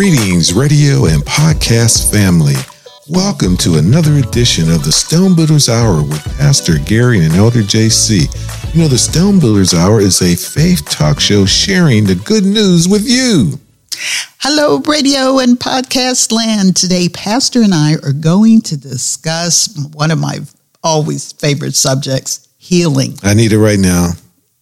Greetings, radio and podcast family. Welcome to another edition of the Stone Builders Hour with Pastor Gary and Elder JC. You know, the Stone Builders Hour is a faith talk show sharing the good news with you. Hello, radio and podcast land. Today, Pastor and I are going to discuss one of my always favorite subjects healing. I need it right now.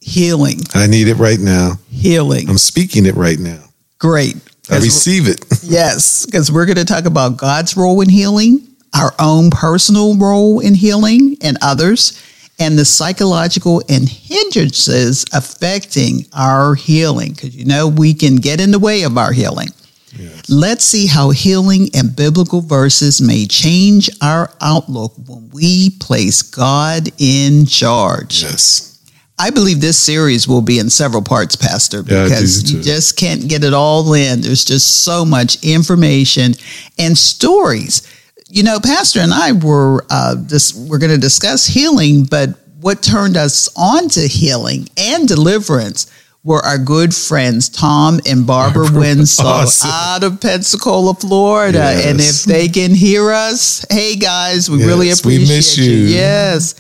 Healing. I need it right now. Healing. I'm speaking it right now. Great. I receive it. yes, because we're going to talk about God's role in healing, our own personal role in healing, and others, and the psychological and hindrances affecting our healing. Because you know, we can get in the way of our healing. Yes. Let's see how healing and biblical verses may change our outlook when we place God in charge. Yes. I believe this series will be in several parts, Pastor, because yeah, you just can't get it all in. There's just so much information and stories. You know, Pastor and I were uh, this. We're going to discuss healing, but what turned us on to healing and deliverance were our good friends Tom and Barbara Winslow awesome. out of Pensacola, Florida. Yes. And if they can hear us, hey guys, we yes, really appreciate you. you. Yes.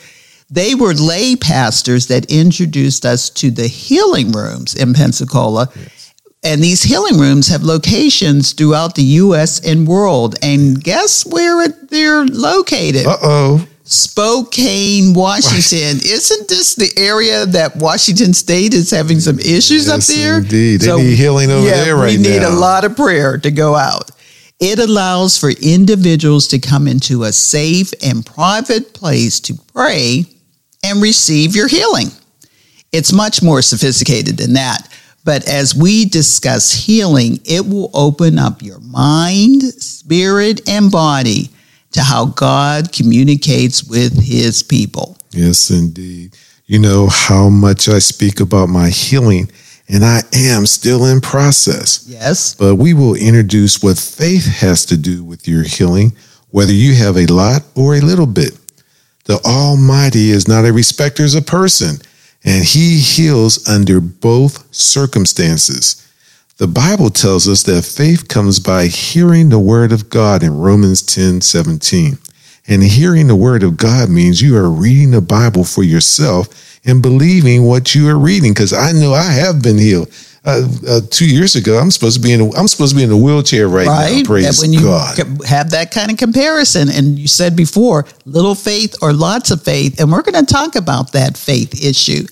They were lay pastors that introduced us to the healing rooms in Pensacola. Yes. And these healing rooms have locations throughout the U.S. and world. And guess where they're located? Uh oh. Spokane, Washington. Isn't this the area that Washington State is having some issues yes, up there? Indeed. They need healing over yeah, there right now. We need now. a lot of prayer to go out. It allows for individuals to come into a safe and private place to pray and receive your healing. It's much more sophisticated than that. But as we discuss healing, it will open up your mind, spirit, and body to how God communicates with his people. Yes, indeed. You know how much I speak about my healing, and I am still in process. Yes. But we will introduce what faith has to do with your healing, whether you have a lot or a little bit. The Almighty is not a respecter of person, and He heals under both circumstances. The Bible tells us that faith comes by hearing the word of God in Romans 10 17. And hearing the word of God means you are reading the Bible for yourself and believing what you are reading. Because I know I have been healed uh, uh, two years ago, I'm supposed to be in. A, I'm supposed to be in a wheelchair right, right? now. Praise when you God. Have that kind of comparison, and you said before, little faith or lots of faith, and we're going to talk about that faith issue.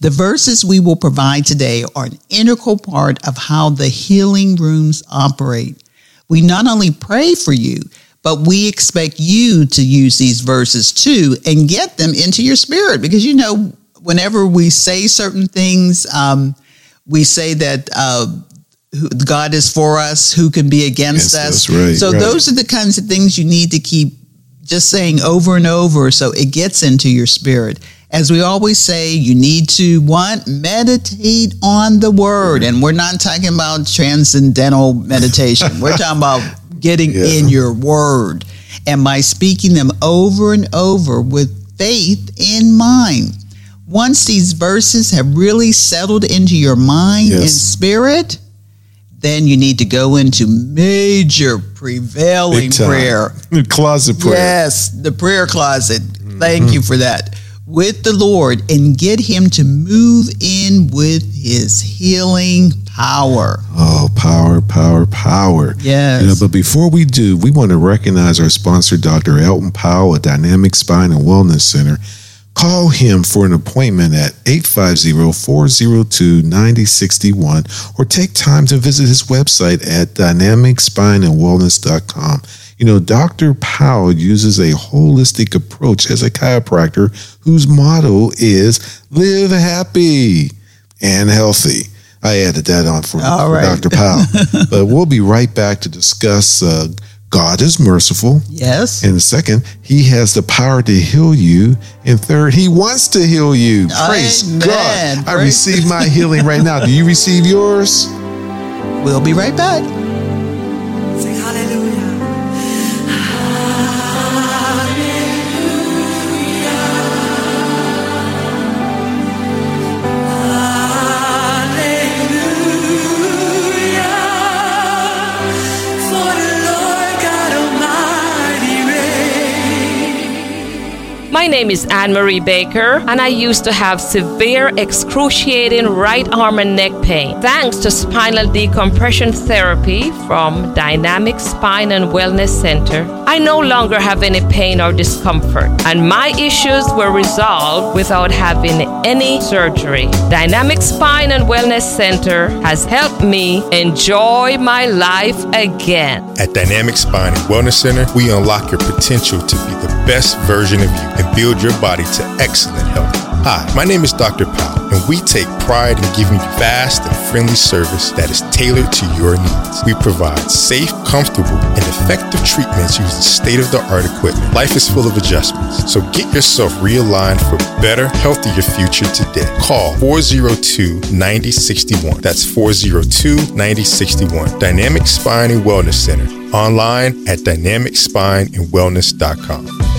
The verses we will provide today are an integral part of how the healing rooms operate. We not only pray for you, but we expect you to use these verses too and get them into your spirit because you know, whenever we say certain things, um, we say that uh, God is for us, who can be against yes, us? Right, so right. those are the kinds of things you need to keep just saying over and over so it gets into your spirit. As we always say, you need to what? Meditate on the word. And we're not talking about transcendental meditation. we're talking about getting yeah. in your word and by speaking them over and over with faith in mind once these verses have really settled into your mind yes. and spirit, then you need to go into major prevailing prayer. Closet prayer. Yes, the prayer closet. Mm-hmm. Thank you for that. With the Lord and get Him to move in with His healing power. Oh, power, power, power. Yes. You know, but before we do, we want to recognize our sponsor, Dr. Elton Powell at Dynamic Spine and Wellness Center. Call him for an appointment at 850-402-9061 or take time to visit his website at dynamicspineandwellness.com. You know, Dr. Powell uses a holistic approach as a chiropractor whose motto is live happy and healthy. I added that on for, for right. Dr. Powell. but we'll be right back to discuss uh, God is merciful. Yes. And second, he has the power to heal you. And third, he wants to heal you. Praise Amen. God. Praise I receive my healing right now. Do you receive yours? We'll be right back. My name is Anne Marie Baker, and I used to have severe, excruciating right arm and neck pain. Thanks to spinal decompression therapy from Dynamic Spine and Wellness Center, I no longer have any pain or discomfort, and my issues were resolved without having any surgery. Dynamic Spine and Wellness Center has helped me enjoy my life again. At Dynamic Spine and Wellness Center, we unlock your potential to be the best version of you build your body to excellent health. Hi, my name is Dr. Powell, and we take pride in giving you fast and friendly service that is tailored to your needs. We provide safe, comfortable, and effective treatments using state of the art equipment. Life is full of adjustments, so get yourself realigned for a better, healthier future today. Call 402 9061. That's 402 9061. Dynamic Spine and Wellness Center. Online at dynamicspineandwellness.com.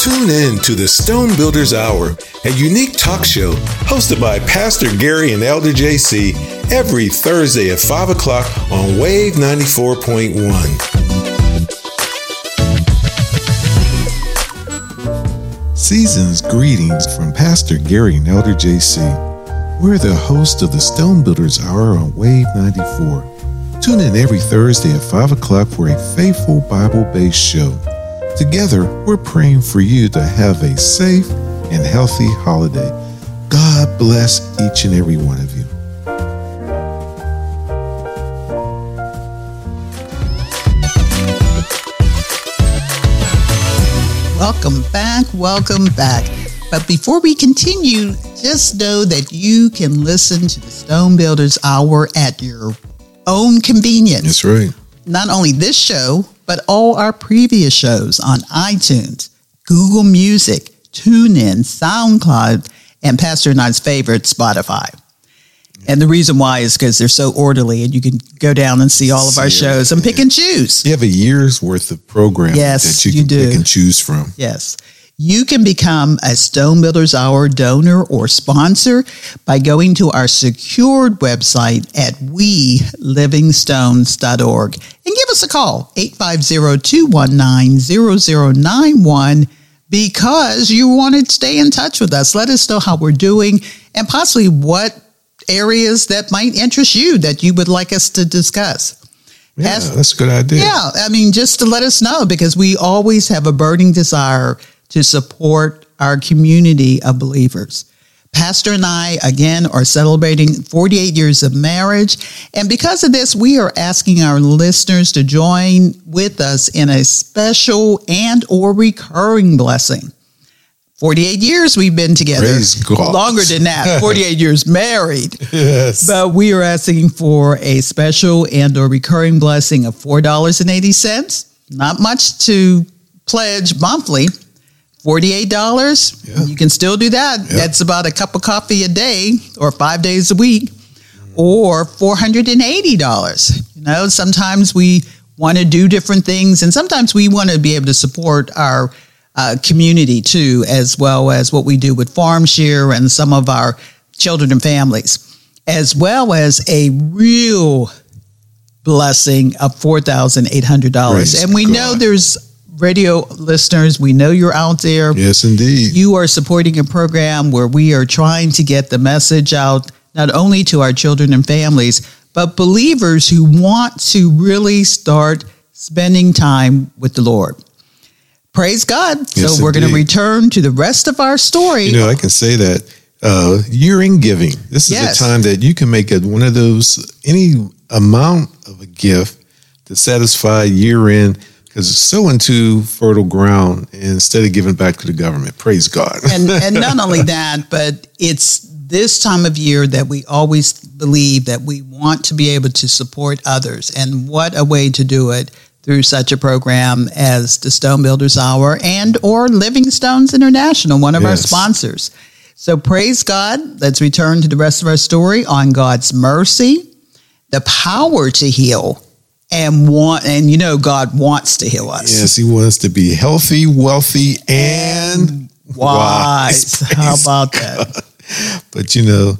Tune in to the Stone Builders Hour, a unique talk show hosted by Pastor Gary and Elder JC every Thursday at 5 o'clock on Wave 94.1. Season's greetings from Pastor Gary and Elder JC. We're the host of the Stone Builders Hour on Wave 94. Tune in every Thursday at 5 o'clock for a faithful Bible based show. Together, we're praying for you to have a safe and healthy holiday. God bless each and every one of you. Welcome back, welcome back. But before we continue, just know that you can listen to the Stone Builders Hour at your own convenience. That's right. Not only this show, but all our previous shows on iTunes, Google Music, TuneIn, SoundCloud, and Pastor and I's favorite, Spotify. And the reason why is because they're so orderly and you can go down and see all of our shows and pick and choose. You have a year's worth of programming Yes, that you you can do. pick and choose from. Yes. You can become a Stone Builders Hour donor or sponsor by going to our secured website at welivingstones.org and give us a call, 850-219-0091, because you want to stay in touch with us. Let us know how we're doing and possibly what areas that might interest you that you would like us to discuss. Yeah, As- that's a good idea. Yeah, I mean, just to let us know because we always have a burning desire to support our community of believers. Pastor and I, again, are celebrating 48 years of marriage. And because of this, we are asking our listeners to join with us in a special and or recurring blessing. 48 years we've been together. Praise God. Longer than that, 48 years married. Yes. But we are asking for a special and or recurring blessing of $4.80. Not much to pledge monthly. $48. Yeah. You can still do that. Yeah. That's about a cup of coffee a day or 5 days a week or $480. You know, sometimes we want to do different things and sometimes we want to be able to support our uh, community too, as well as what we do with Farm Share and some of our children and families, as well as a real blessing of $4,800. And we know there's radio listeners, we know you're out there. yes, indeed. You are supporting a program where we are trying to get the message out not only to our children and families, but believers who want to really start spending time with the Lord. Praise God. Yes, so we're going to return to the rest of our story. You know, I can say that uh, year in giving. This is Yes. the time that you can make a, one of those any amount of a gift to satisfy year in because sow into fertile ground instead of giving back to the government. Praise God. and and not only that, but it's this time of year that we always believe that we want to be able to support others, and what a way to do it through such a program as the Stone Builders Hour and or Living Stones International, one of our sponsors. So praise God. Let's return to the rest of our story on God's mercy, the power to heal, and want and you know God wants to heal us. yes, He wants to be healthy, wealthy, and Wise. How Praise about that? But you know,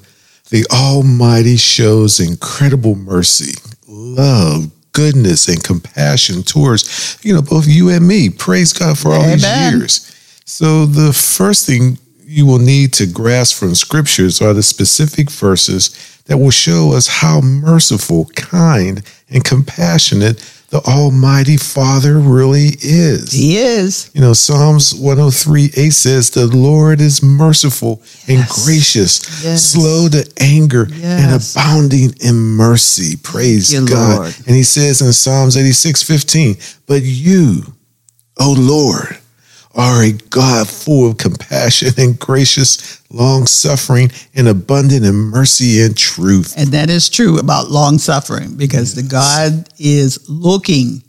the Almighty shows incredible mercy, love, goodness and compassion towards, you know, both you and me. Praise God for all Amen. these years. So the first thing you will need to grasp from scriptures are the specific verses that will show us how merciful, kind, and compassionate the Almighty Father really is. He is. You know, Psalms 103 8 says, The Lord is merciful and gracious, Yes. slow to anger, and abounding in mercy. Praise God. Lord. And he says in Psalms 86 15, But you, O Lord, are a God full of compassion and gracious, long suffering, and abundant in mercy and truth. And that is true about long suffering because the God is looking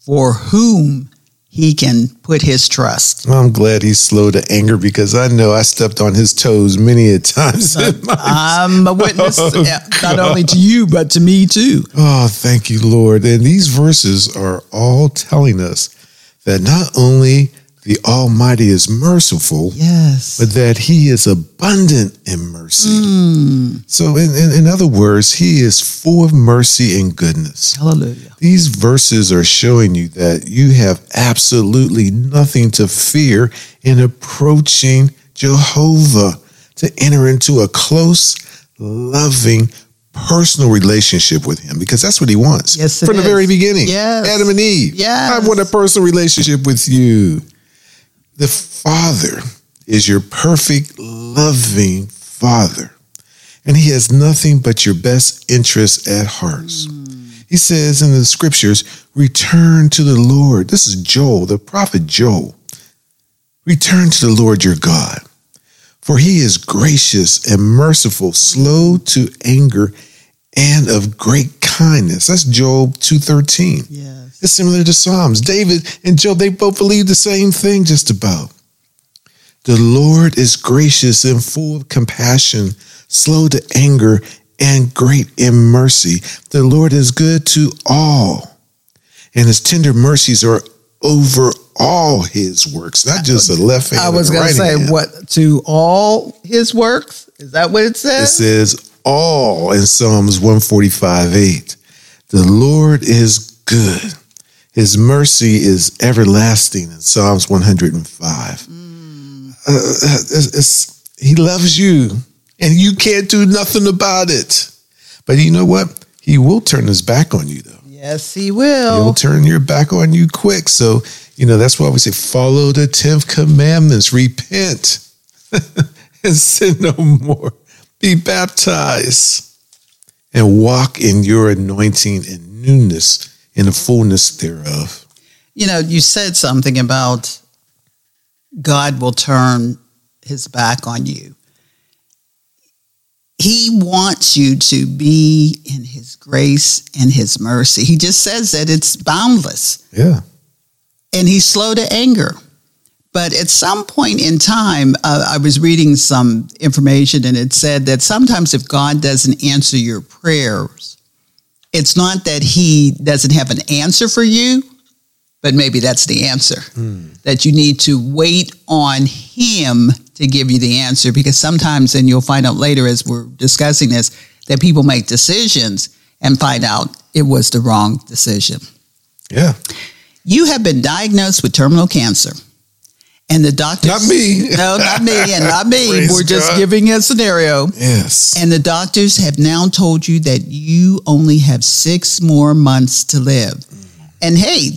for whom he can put his trust. I'm glad he's slow to anger because I know I stepped on his toes many a times. I'm a witness Oh, not only to you, but to me too. Oh, thank you, Lord. And these verses are all telling us that not only the Almighty is merciful, Yes. but that He is abundant in mercy. Mm, So, in, in, in other words, He is full of mercy and goodness. hallelujah. These verses are showing you that you have absolutely nothing to fear in approaching Jehovah to enter into a close, loving, personal relationship with Him because that's what He wants. Yes, From the is. very beginning. Yes. Adam and Eve. Yes. I want a personal relationship with you. The Father is your perfect, loving Father and he has nothing but your best interests at heart. He says in the scriptures, return to the Lord. This is Joel, the prophet Joel. Return to the Lord your God, for he is gracious and merciful, slow to anger, and of great kindness. That's Job 2.13. Yes. It's similar to Psalms. David and Job, they both believe the same thing just about. The Lord is gracious and full of compassion, slow to anger, and great in mercy. The Lord is good to all, and his tender mercies are over all his works, not just the left hand. I was going right to say, hand. what to all his works? Is that what it says? It says? says all in Psalms 145 8. The Lord is good. His mercy is everlasting in Psalms 105. Uh, it's- it's- he loves you and you can't do nothing about it. But you know what? He will turn his back on you, though. yes, he will. He'll will. turn your back on you quick. So, you know, that's why we say follow the 10th commandments, repent and sin no more, be baptized, and walk in your anointing and newness in the fullness thereof. You know, you said something about God will turn his back on you. He wants you to be in his grace and his mercy. He just says that it's boundless. Yeah. and he's slow to anger. But at some point in time, uh, I was reading some information and it said that sometimes if God doesn't answer your prayers, it's not that he doesn't have an answer for you, but maybe that's the answer. Hmm. That you need to wait on him to give you the answer because sometimes, and you'll find out later as we're discussing this, that people make decisions and find out it was the wrong decision. Yeah. You have been diagnosed with terminal cancer. And the doctor Not me. No, not me and not me. Praise We're just God. giving a scenario. Yes. And the doctors have now told you that you only have six more months to live. And hey,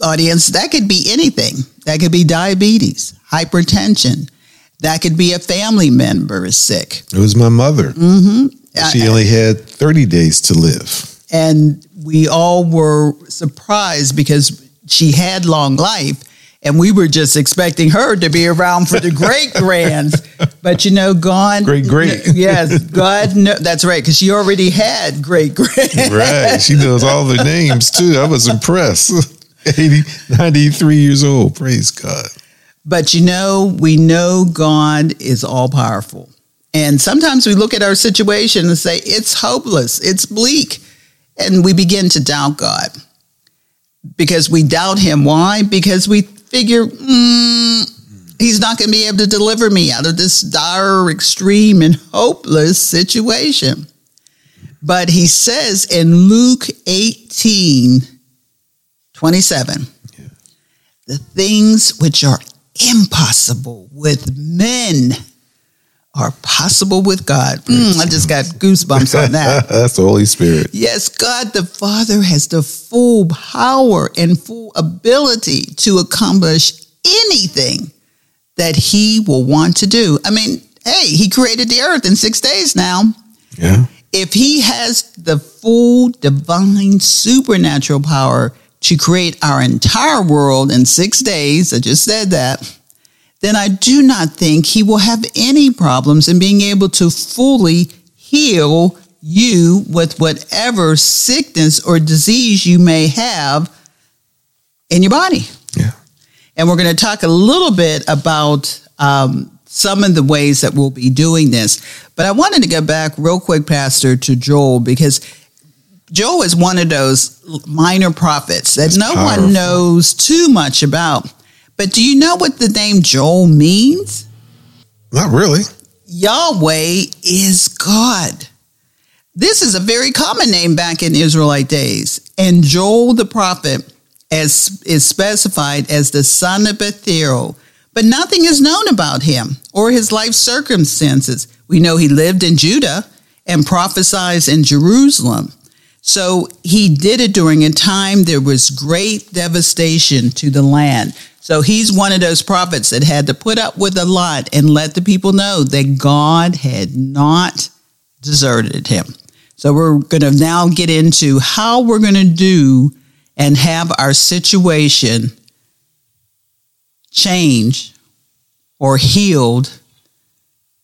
audience, that could be anything. That could be diabetes, hypertension. That could be a family member is sick. It was my mother. Mm-hmm. She only had 30 days to live. and we all were surprised because she had long life and we were just expecting her to be around for the great grands but you know god Great, great. yes god no, that's right because she already had great grand Right. She knows all their names too. I was impressed. 80, 93 years old. Praise God. but you know we know god is all powerful and sometimes we look at our situation and say it's hopeless it's bleak and we begin to doubt god because we doubt him why because we figure mm, he's not going to be able to deliver me out of this dire extreme and hopeless situation. But he says in Luke 18 27, the things which are impossible with men are possible with God. Mm, I just got goosebumps on that. That's the Holy Spirit. Yes, God the Father has the full power and full ability to accomplish anything that He will want to do. I mean, hey, He created the earth in six days now. Yeah. If He has the full divine supernatural power to create our entire world in six days, I just said that then I do not think he will have any problems in being able to fully heal you with whatever sickness or disease you may have in your body. Yeah. And we're going to talk a little bit about um, some of the ways that we'll be doing this. But I wanted to get back real quick, Pastor, to Joel, because Joel is one of those minor prophets that That's no powerful. one knows too much about. But do you know what the name Joel means? Not really. Yahweh is God. This is a very common name back in Israelite days. And Joel the prophet as is specified as the son of Bethuel, but nothing is known about him or his life circumstances. We know he lived in Judah and prophesied in Jerusalem. So he did it during a time there was great devastation to the land. So he's one of those prophets that had to put up with a lot and let the people know that God had not deserted him. So we're going to now get into how we're going to do and have our situation change or healed,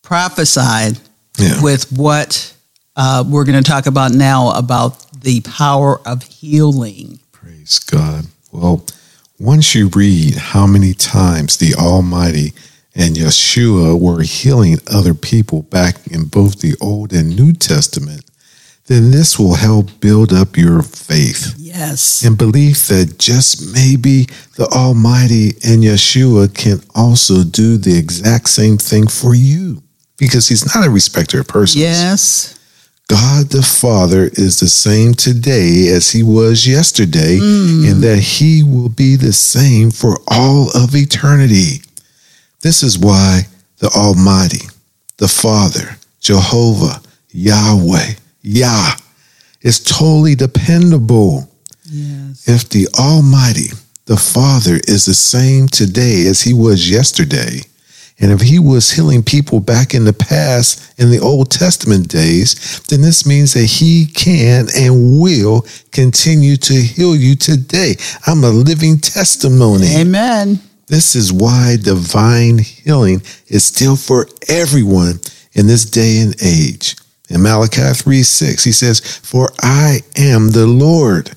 prophesied Yeah. with what uh, we're going to talk about now about the power of healing. Praise God. Well, once you read how many times the Almighty and Yeshua were healing other people back in both the Old and New Testament, then this will help build up your faith Yes. and belief that just maybe the Almighty and Yeshua can also do the exact same thing for you because He's not a respecter of persons. Yes. God the Father is the same today as he was yesterday, mm. and that he will be the same for all of eternity. This is why the Almighty, the Father, Jehovah, Yahweh, Yah, is totally dependable. Yes. If the Almighty, the Father, is the same today as he was yesterday, and if he was healing people back in the past in the Old Testament days, then this means that he can and will continue to heal you today. I'm a living testimony. Amen. This is why divine healing is still for everyone in this day and age. In Malachi 3 6, he says, For I am the Lord.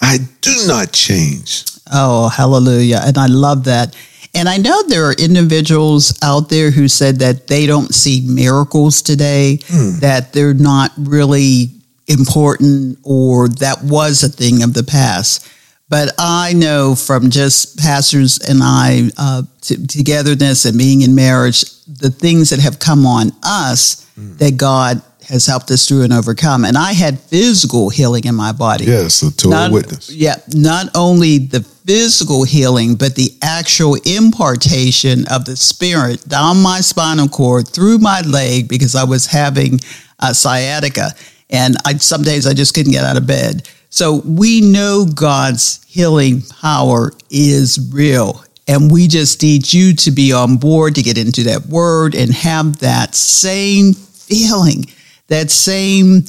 I do not change. Oh, hallelujah. And I love that. And I know there are individuals out there who said that they don't see miracles today, that they're not really important or that was a thing of the past. But I know from just pastors and I uh, t- togetherness and being in marriage, the things that have come on us that God has helped us through and overcome. And I had physical healing in my body Yes, a total not, witness. Yeah, not only the physical healing, but the actual impartation of the spirit down my spinal cord through my leg because I was having uh, sciatica, and I some days I just couldn't get out of bed. So we know God's healing power is real. And we just need you to be on board to get into that word and have that same feeling, that same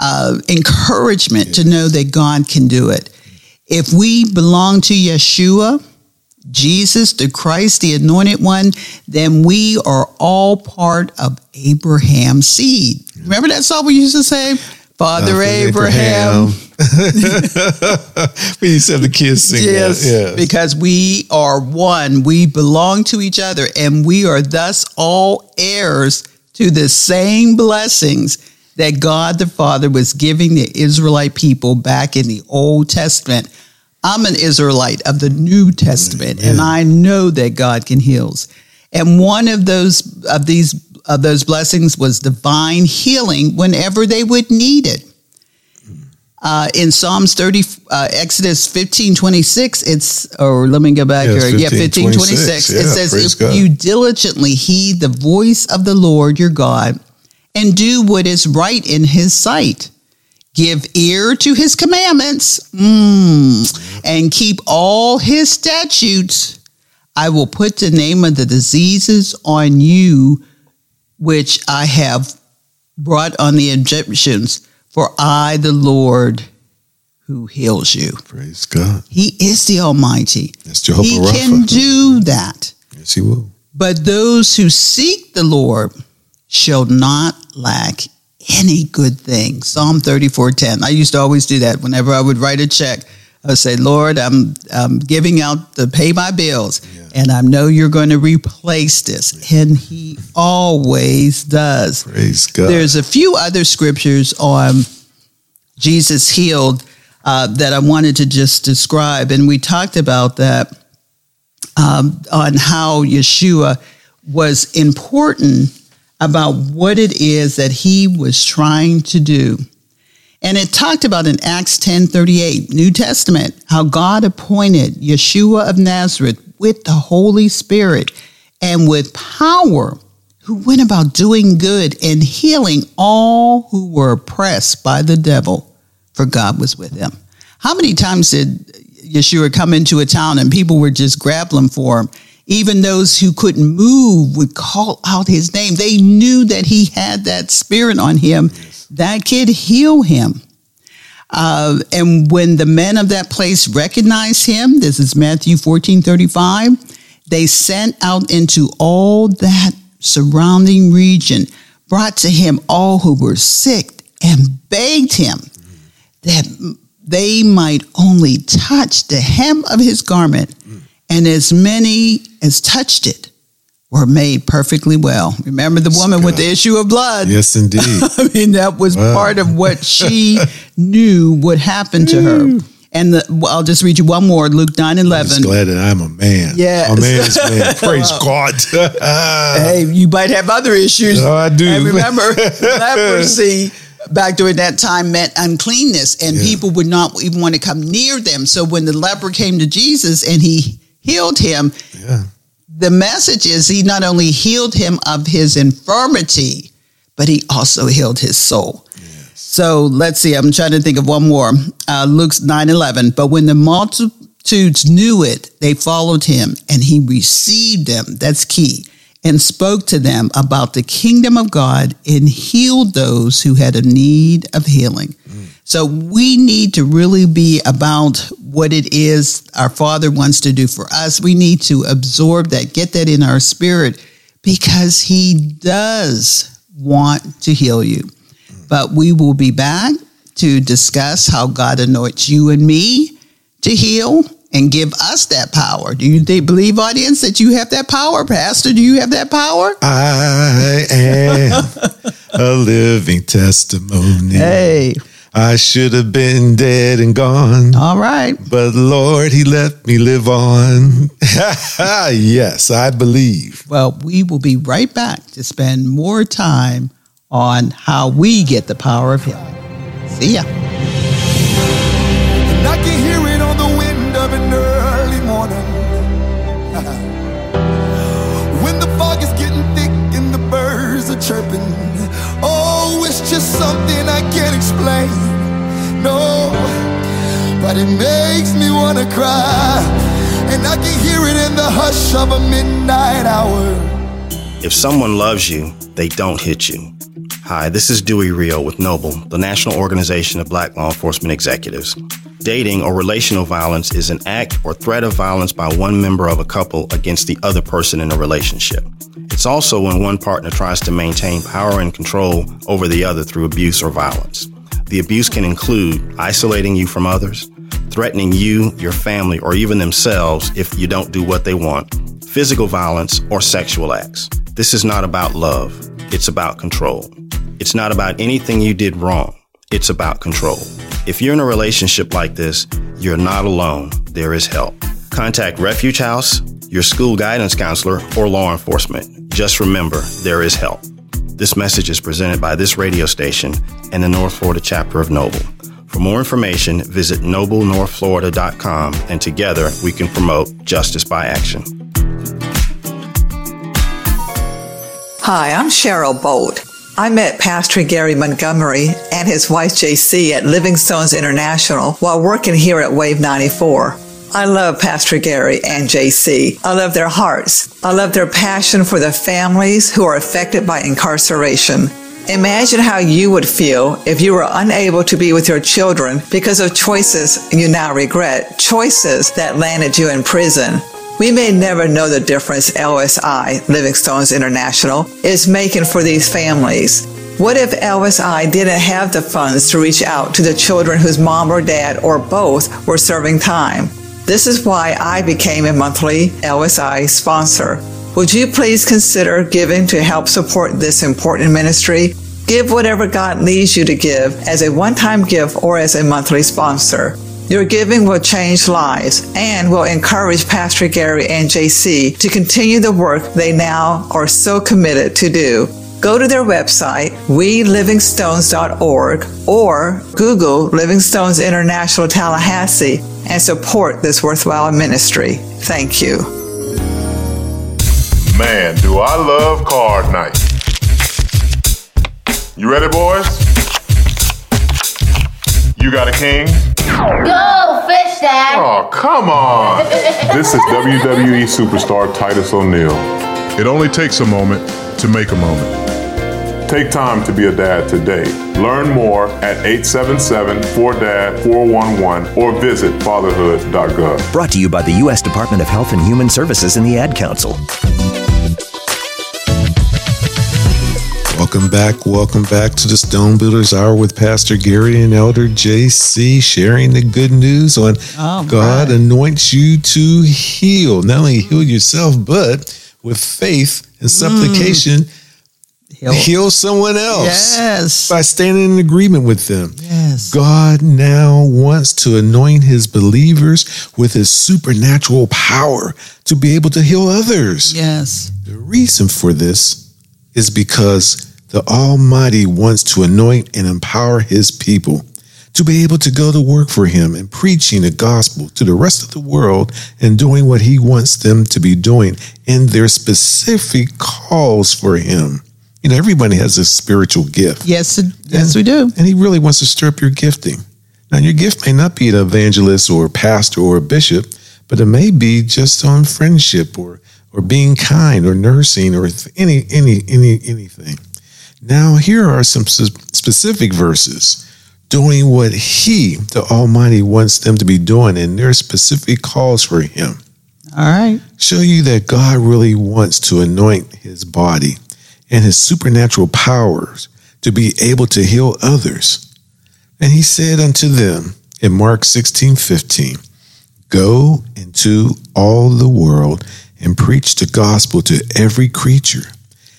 uh, encouragement to know that God can do it. If we belong to Yeshua, Jesus, the Christ, the anointed one, then we are all part of Abraham's seed. Remember that song we used to say? Father Father Abraham. we used to have the kids sing Yes, that. Yes. because we are one. We belong to each other, and we are thus all heirs to the same blessings that God the Father was giving the Israelite people back in the Old Testament. I'm an Israelite of the New Testament, and I know that God can heal. And one of those of these of those blessings was divine healing whenever they would need it. Uh, in Psalms 30, uh, Exodus 15, 26, it's, or let me go back Yeah, here. 15, yeah, 15, 26. 26. it says, if God. you diligently heed the voice of the Lord your God and do what is right in his sight, give ear to his commandments, mm, and keep all his statutes, I will put the name of the diseases on you which I have brought on the Egyptians, for I, the Lord, who heals you. Praise God. He is the Almighty. That's Jehovah He Rapha. can do that. Yes, he will. But those who seek the Lord shall not lack any good thing. Psalm 34:10. I used to always do that whenever I would write a check. I would say, Lord, I'm, I'm giving out to pay my bills, and I know you're going to replace this. And he always does. Praise God. There's a few other scriptures on Jesus healed uh, that I wanted to just describe, and we talked about that um, on how Yeshua was important about what it is that he was trying to do. And it talked about in Acts 10:38, New Testament, how God appointed Yeshua of Nazareth with the Holy Spirit and with power, who went about doing good and healing all who were oppressed by the devil, for God was with him. How many times did Yeshua come into a town and people were just grappling for him? Even those who couldn't move would call out his name. They knew that he had that spirit on him that could heal him. Uh, and when the men of that place recognized him, this is Matthew 14 35, they sent out into all that surrounding region, brought to him all who were sick, and begged him that they might only touch the hem of his garment, and as many as touched it were made perfectly well. Remember the woman with the issue of blood? yes, indeed. I mean, that was Wow. part of what she knew would happen to her. And the, well, I'll just read you one more Luke 9 I'm 11. just glad that I'm a man. Yes. A man's man. Praise God. Hey, you might have other issues. Oh, I do. And remember, leprosy back during that time meant uncleanness, and Yeah. people would not even want to come near them. So when the leper came to Jesus and he healed him, yeah. the message is he not only healed him of his infirmity, but he also healed his soul. So let's see. I'm trying to think of one more. Uh, Luke's 9 11. But when the multitudes knew it, they followed him and he received them. That's key. And spoke to them about the kingdom of God and healed those who had a need of healing. So we need to really be about what it is our Father wants to do for us. We need to absorb that, get that in our spirit, because He does want to heal you. But we will be back to discuss how God anoints you and me to heal and give us that power. Do you believe, audience, that you have that power? Pastor, do you have that power? I am a living testimony. Hey, I should have been dead and gone. all right. But Lord, He let me live on. yes, I believe. Well, we will be right back to spend more time on how we get the power of healing. See ya. And I can hear it on the wind of an early morning. when the fog is getting thick and the birds are chirping. Oh, it's just something I can't explain. No, but it makes me wanna cry. And I can hear it in the hush of a midnight hour. If someone loves you, they don't hit you. Hi, this is Dewey Rio with Noble, the National Organization of Black Law Enforcement Executives. Dating or relational violence is an act or threat of violence by one member of a couple against the other person in a relationship. It's also when one partner tries to maintain power and control over the other through abuse or violence. The abuse can include isolating you from others, threatening you, your family, or even themselves if you don't do what they want, physical violence, or sexual acts. This is not about love, it's about control. It's not about anything you did wrong, it's about control. If you're in a relationship like this, you're not alone, there is help. Contact Refuge House, your school guidance counselor, or law enforcement. Just remember, there is help. This message is presented by this radio station and the North Florida chapter of Noble. For more information, visit noblenorthflorida.com and together we can promote justice by action. Hi, I'm Cheryl Bolt. I met Pastor Gary Montgomery and his wife JC at Livingstones International while working here at Wave 94. I love Pastor Gary and JC. I love their hearts. I love their passion for the families who are affected by incarceration. Imagine how you would feel if you were unable to be with your children because of choices you now regret, choices that landed you in prison. We may never know the difference LSI, Livingstones International, is making for these families. What if LSI didn't have the funds to reach out to the children whose mom or dad or both were serving time? This is why I became a monthly LSI sponsor. Would you please consider giving to help support this important ministry? Give whatever God leads you to give as a one time gift or as a monthly sponsor. Your giving will change lives and will encourage Pastor Gary and JC to continue the work they now are so committed to do. Go to their website, welivingstones.org, or Google Livingstones International Tallahassee and support this worthwhile ministry. Thank you. Man, do I love card night. You ready, boys? You got a king? Go, fish dad! Oh, come on. this is WWE superstar Titus O'Neil. It only takes a moment to make a moment. Take time to be a dad today. Learn more at 877-4DAD-411 or visit fatherhood.gov. Brought to you by the U.S. Department of Health and Human Services and the Ad Council. Welcome back. Welcome back to the Stone Builders Hour with Pastor Gary and Elder JC sharing the good news on All God right. anoints you to heal. Not only heal yourself, but with faith and mm. supplication, Heal. heal someone else Yes. by standing in agreement with them. Yes. God now wants to anoint his believers with his supernatural power to be able to heal others. Yes. The reason for this is because the Almighty wants to anoint and empower His people to be able to go to work for Him and preaching the gospel to the rest of the world and doing what He wants them to be doing in their specific calls for Him. You know, everybody has a spiritual gift. Yes, it- yes, we do. And he really wants to stir up your gifting. Now, your gift may not be an evangelist or a pastor or a bishop, but it may be just on friendship or or being kind or nursing or any any any anything. Now, here are some specific verses doing what he, the Almighty, wants them to be doing in their specific calls for him All right. show you that God really wants to anoint his body and his supernatural powers to be able to heal others. And he said unto them in Mark 16 15, Go into all the world and preach the gospel to every creature.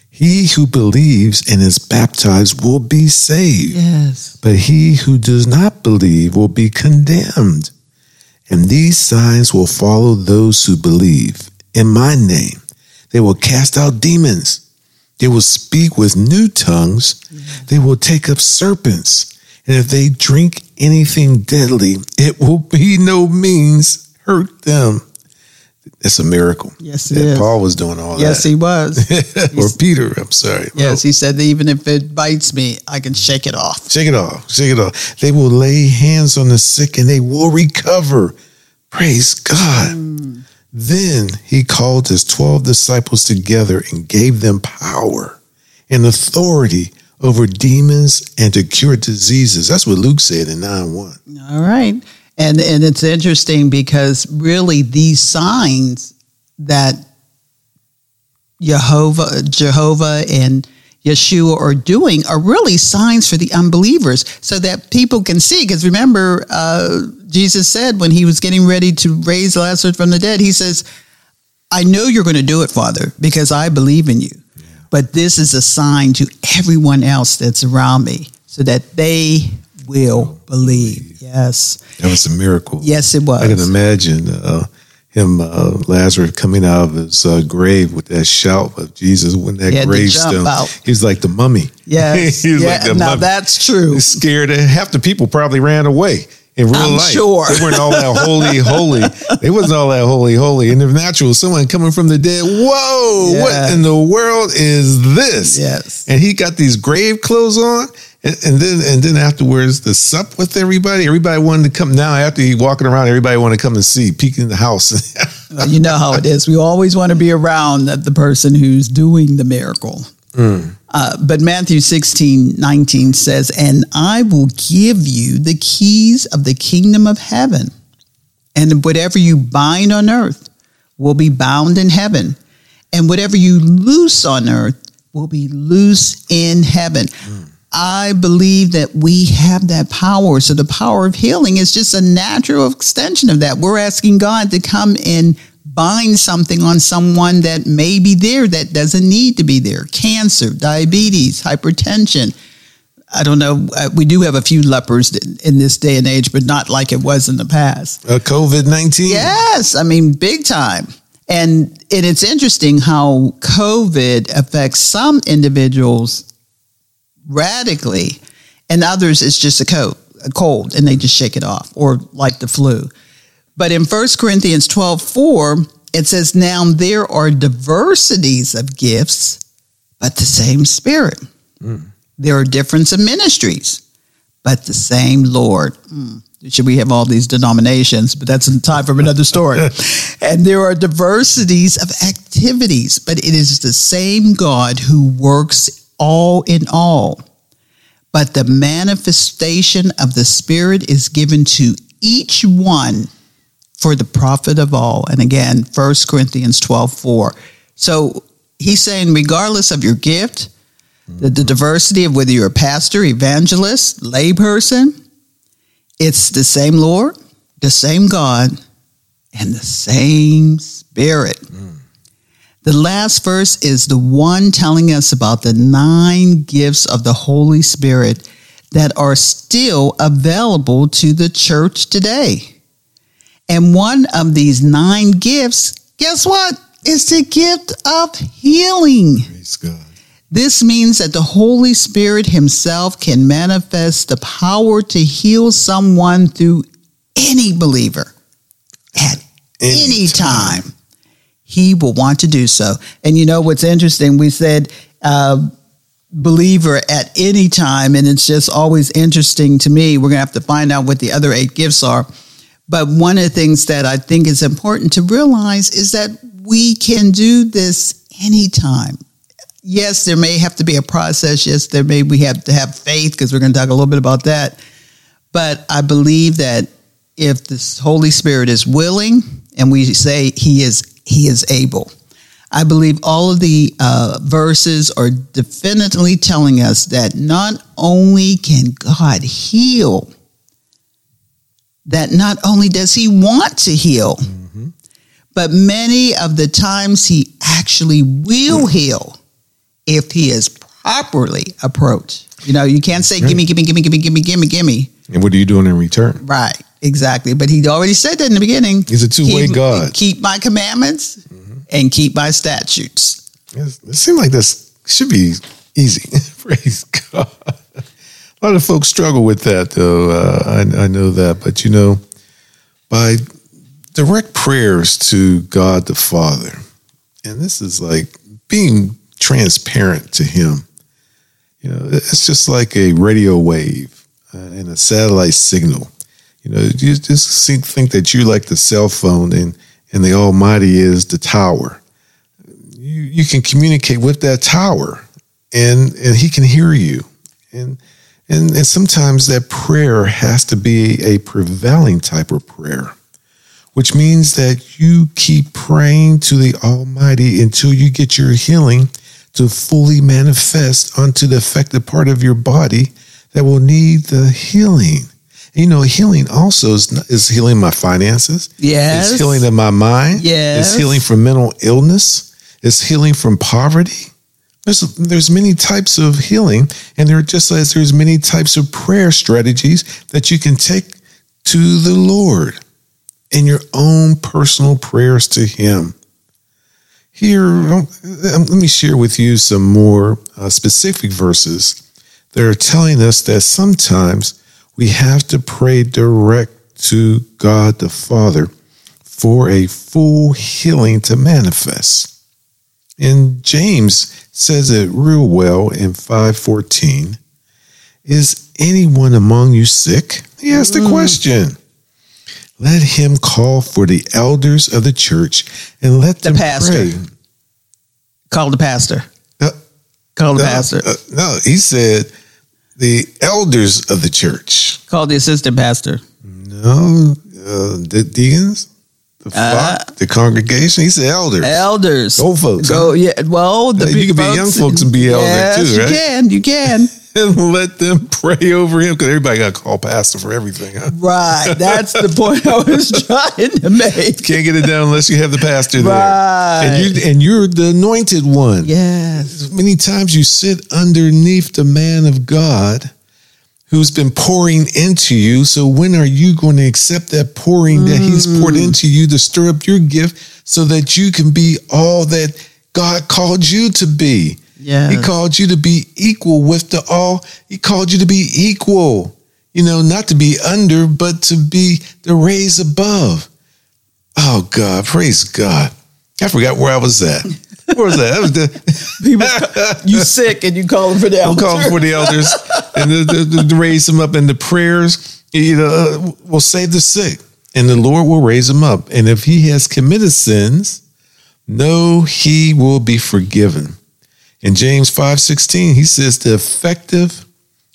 He who believes and is baptized will be saved, Yes. but he who does not believe will be condemned. And these signs will follow those who believe. In my name, they will cast out demons. They will speak with new tongues. They will take up serpents. And if they drink anything deadly, it will be no means hurt them. It's a miracle. Yes, it that is. Paul was doing all Yes, that. Yes, he was. or Peter, I'm sorry. yes, he said that even if it bites me, I can shake it off. Shake it off. Shake it off. They will lay hands on the sick and they will recover. Praise God. Mm. Then he called his 12 disciples together and gave them power and authority over demons and to cure diseases. That's what Luke said in 9 1. All right. And and it's interesting because really these signs that Jehovah Jehovah and Yeshua are doing are really signs for the unbelievers so that people can see. Because remember, uh, Jesus said when he was getting ready to raise Lazarus from the dead, he says, I know you're going to do it, Father, because I believe in you. But this is a sign to everyone else that's around me so that they will believe. Yes. That was a miracle. Yes, it was. I can imagine uh, him uh, Lazarus coming out of his uh, grave with that shout of Jesus when that He had to gravestone. jump out. He was like the mummy. Yes. yeah, like the now mummy. that's true. He's scared. Half the people probably ran away in real I'm life. sure. They weren't all that holy, holy. They wasn't all that holy, holy. In the natural, someone coming from the dead. Whoa! Yes. What in the world is this? Yes. And he got these grave clothes on. And, and then and then afterwards the sup with everybody. Everybody wanted to come now after he walking around, everybody wanted to come and see, peek in the house. Well, you know how it is. We always want to be around the the person who's doing the miracle. Uh, but Matthew 16, 19 says, And I will give you the keys of the kingdom of heaven. And whatever you bind on earth will be bound in heaven. And whatever you loose on earth will be loose in heaven. I believe that we have that power. So the power of healing is just a natural extension of that. We're asking God to come and bind something on someone that may be there that doesn't need to be there. Cancer, diabetes, hypertension. I don't know. Uh, We do have a few lepers in this day and age, but not like it was in the past. uh, COVID nineteen. Yes, I mean big time. And and it's interesting how COVID affects some individuals radically, and others it's just a cold, a cold, and they just shake it off, or like the flu. But in 1 Corinthians 12, 4, it says, Now there are diversities of gifts, but the same Spirit. There are difference of ministries, but the same Lord. Hmm. Should we have all these denominations? But that's in time for another story. and there are diversities of activities, but it is the same God who works all in all. But the manifestation of the Spirit is given to each one for the profit of all. And again, 1 Corinthians 12 4. So he's saying, regardless of your gift, the, the diversity of whether you're a pastor, evangelist, layperson, it's the same Lord, the same God, and the same Spirit. Mm. The last verse is the one telling us about the nine gifts of the Holy Spirit that are still available to the church today. And one of these nine gifts, guess what? Is the gift of healing. Praise God. This means that the Holy Spirit Himself can manifest the power to heal someone through any believer at any time. He will want to do so. And you know what's interesting? We said uh, believer at any time, and it's just always interesting to me. We're going to have to find out what the other eight gifts are. But one of the things that I think is important to realize is that we can do this anytime yes, there may have to be a process. Yes, there may we have to have faith because we're going to talk a little bit about that. But I believe that if the Holy Spirit is willing, and we say He is He is able, I believe all of the uh, verses are definitely telling us that not only can God heal, that not only does He want to heal, but many of the times He actually will heal if he is properly approached. You know, you can't say, gimme, gimme, gimme, gimme, gimme, gimme, gimme. And what are you doing in return? Right, exactly. But he already said that in the beginning. He's a two-way Keep- God. Keep my commandments and keep my statutes. It seems like this should be easy. Praise God. A lot of folks struggle with that, though. Uh, I, I know that. But, you know, by direct prayers to God the Father, and this is like being transparent to Him. You know, it's just like a radio wave uh, and a satellite signal. You know, you just think, that you're like the cell phone and, and the Almighty is the tower. You, you can communicate with that tower and and he can hear you. And and and sometimes that prayer has to be a prevailing type of prayer which means that you keep praying to the almighty until you get your healing to fully manifest onto the affected part of your body that will need the healing you know healing also is, is healing my finances Yes. it's healing in my mind Yes. it's healing from mental illness it's healing from poverty. There's there's many types of healing, and there are just as there's many types of prayer strategies that you can take to the Lord. in your own personal prayers to Him. Here, um, let me share with you some more uh, specific verses that are telling us that sometimes we have to pray direct to God the Father for a full healing to manifest. And James says it real well in 514. Is anyone among you sick? He asked the question. Let him call for the elders of the church and let The them pastor. pray. Call the pastor. Uh, Call the no, pastor. uh, no, he said the elders of the church. Called the assistant pastor. No, uh, the deacons, the flock, the congregation. He said elders. Elders. Old folks, Go, huh? yeah. Well, the Uh, you can be young folks and be elders yes, too, right? You can. You can. And let them pray over him because everybody got to call pastor for everything. Huh? right. That's the point I was trying to make. Can't get it done unless you have the pastor there, Right. and you and you're the anointed one. Yes. Many times you sit underneath the man of God who's been pouring into you. So when are you going to accept that pouring that he's mm. poured into you to stir up your gift so that you can be all that God called you to be? Yes. He called you to be equal with the all. He called you to be equal. You know, not to be under, but to be the raise above. Oh God, praise God. I forgot where I was at. Where was that? That was the, People, you sick and you calling for the elders. I'm calling for the elders and to, to- to raise them up in the prayers. You know, uh, will save the sick, and the Lord will raise them up. And if he has committed sins, no, he will be forgiven. In James five sixteen, he says the effective,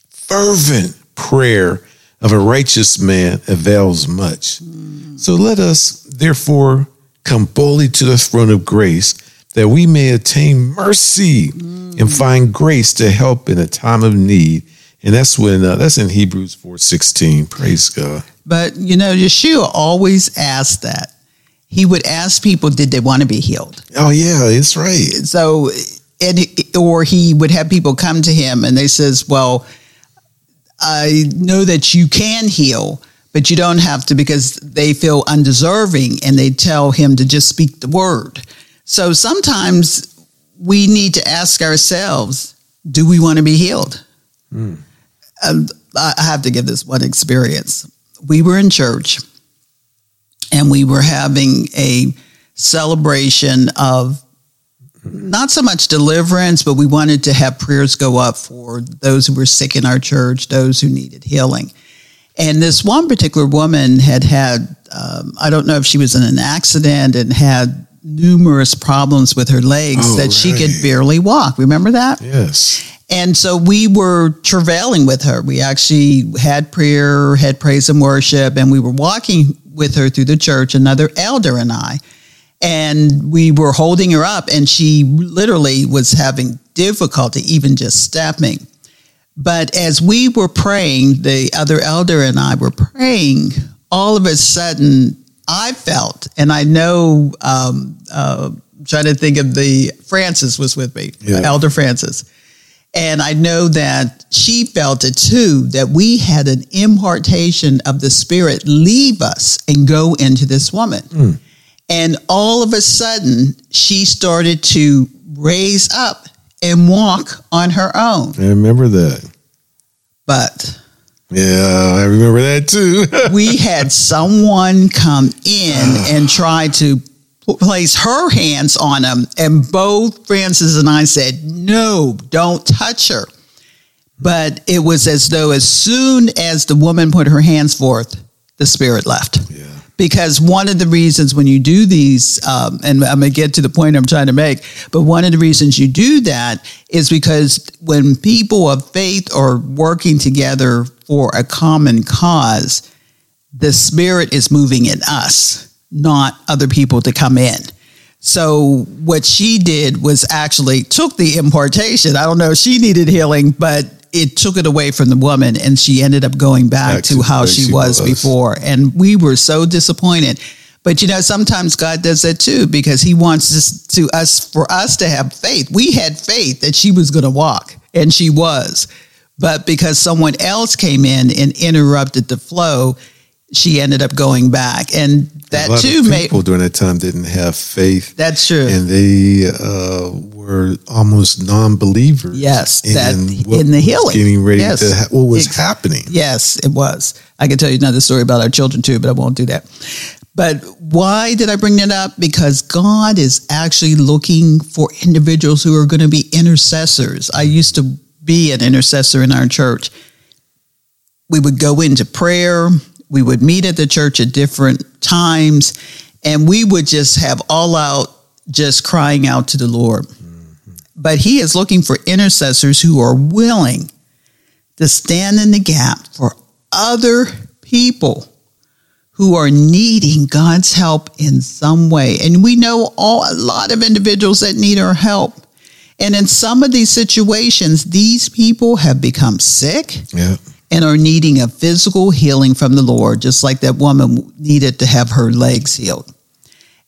fervent prayer of a righteous man avails much. So let us therefore come boldly to the throne of grace that we may attain mercy and find grace to help in a time of need. And that's when uh, that's in Hebrews 4:16. Praise God. But you know, Yeshua always asked that. He would ask people, did they want to be healed? Oh yeah, it's right. So, and or he would have people come to him and they says, "Well, I know that you can heal, but you don't have to because they feel undeserving and they tell him to just speak the word." So sometimes we need to ask ourselves, do we want to be healed? Um, I I have to give this one experience. We were in church and we were having a celebration of not so much deliverance, but we wanted to have prayers go up for those who were sick in our church, those who needed healing. And this one particular woman had had, um, I don't know if she was in an accident and had numerous problems with her legs Oh, that she could barely walk. Remember that? Yes. And so we were travailing with her. We actually had prayer, had praise and worship, and we were walking with her through the church, another elder and I. And we were holding her up, and she literally was having difficulty even just stepping. But as we were praying, the other elder and I were praying, all of a sudden, I felt, and I know, um, uh, trying to think of the, Francis was with me, Yeah. Elder Francis. And I know that she felt it too, that we had an impartation of the Spirit leave us and go into this woman. And all of a sudden, she started to raise up and walk on her own. I remember that. But Yeah, I remember that too. we had someone come in and try to place her hands on him, and both Francis and I said, "No, don't touch her." But it was as though as soon as the woman put her hands forth, the spirit left. yeah. Because one of the reasons when you do these, um, and I'm going to get to the point I'm trying to make, but one of the reasons you do that is because when people of faith are working together for a common cause, the spirit is moving in us, not other people to come in. So what she did was actually took the impartation. I don't know if she needed healing, but it took it away from the woman and she ended up going back, Back to, to how she, she was, was. before. And we were so disappointed. But you know, sometimes God does that too because He wants us to us for us to have faith. We had faith that she was going to walk, and she was. But because someone else came in and interrupted the flow, she ended up going back, and that too of made people during that time didn't have faith. that's true. and they uh, were almost non-believers. Yes, that- what in the healing. getting ready Yes. to ha- what was Ex- happening. Yes, it was. I can tell you another story about our children too, but I won't do that. But why did I bring that up? Because God is actually looking for individuals who are going to be intercessors. I used to be an intercessor in our church. We would go into prayer, we would meet at the church at different times, and we would just have all out just crying out to the Lord. But He is looking for intercessors who are willing to stand in the gap for other people who are needing God's help in some way. And we know all, a lot of individuals that need our help. And in some of these situations, these people have become sick Yeah. and are needing a physical healing from the Lord, just like that woman needed to have her legs healed.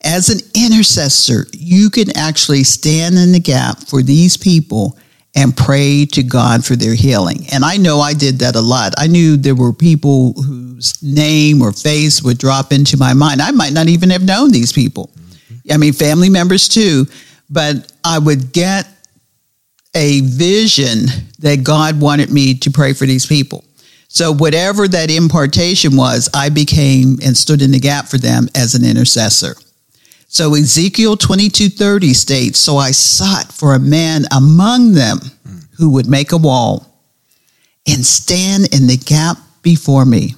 As an intercessor, you can actually stand in the gap for these people and pray to God for their healing. And I know I did that a lot. I knew there were people whose name or face would drop into my mind. I might not even have known these people. I mean, family members too, but I would get a vision that God wanted me to pray for these people. So whatever that impartation was, I became and stood in the gap for them as an intercessor. So Ezekiel 22:30 states, "So I sought for a man among them who would make a wall and stand in the gap before me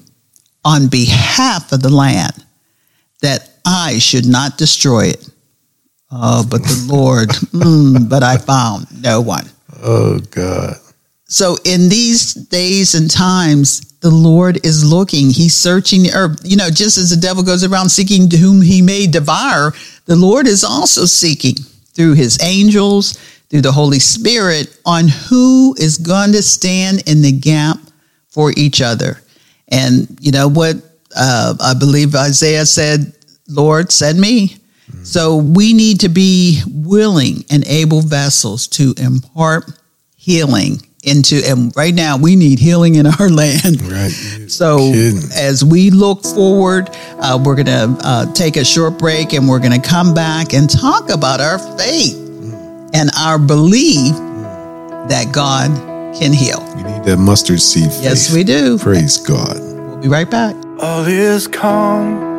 on behalf of the land that I should not destroy it." Oh, but the Lord, mm, but I found no one. Oh God. So in these days and times, the Lord is looking. He's searching the earth. You know, just as the devil goes around seeking to whom he may devour, the Lord is also seeking through his angels, through the Holy Spirit, on who is going to stand in the gap for each other. And you know what? Uh, I believe Isaiah said, Lord, send me. So we need to be willing and able vessels to impart healing into, and right now we need healing in our land. Right. So Kidding. as we look forward, uh, we're going to uh, take a short break and we're going to come back and talk about our faith and our belief that God can heal. You need that mustard seed faith. Yes, we do. Praise God. We'll be right back. All is calm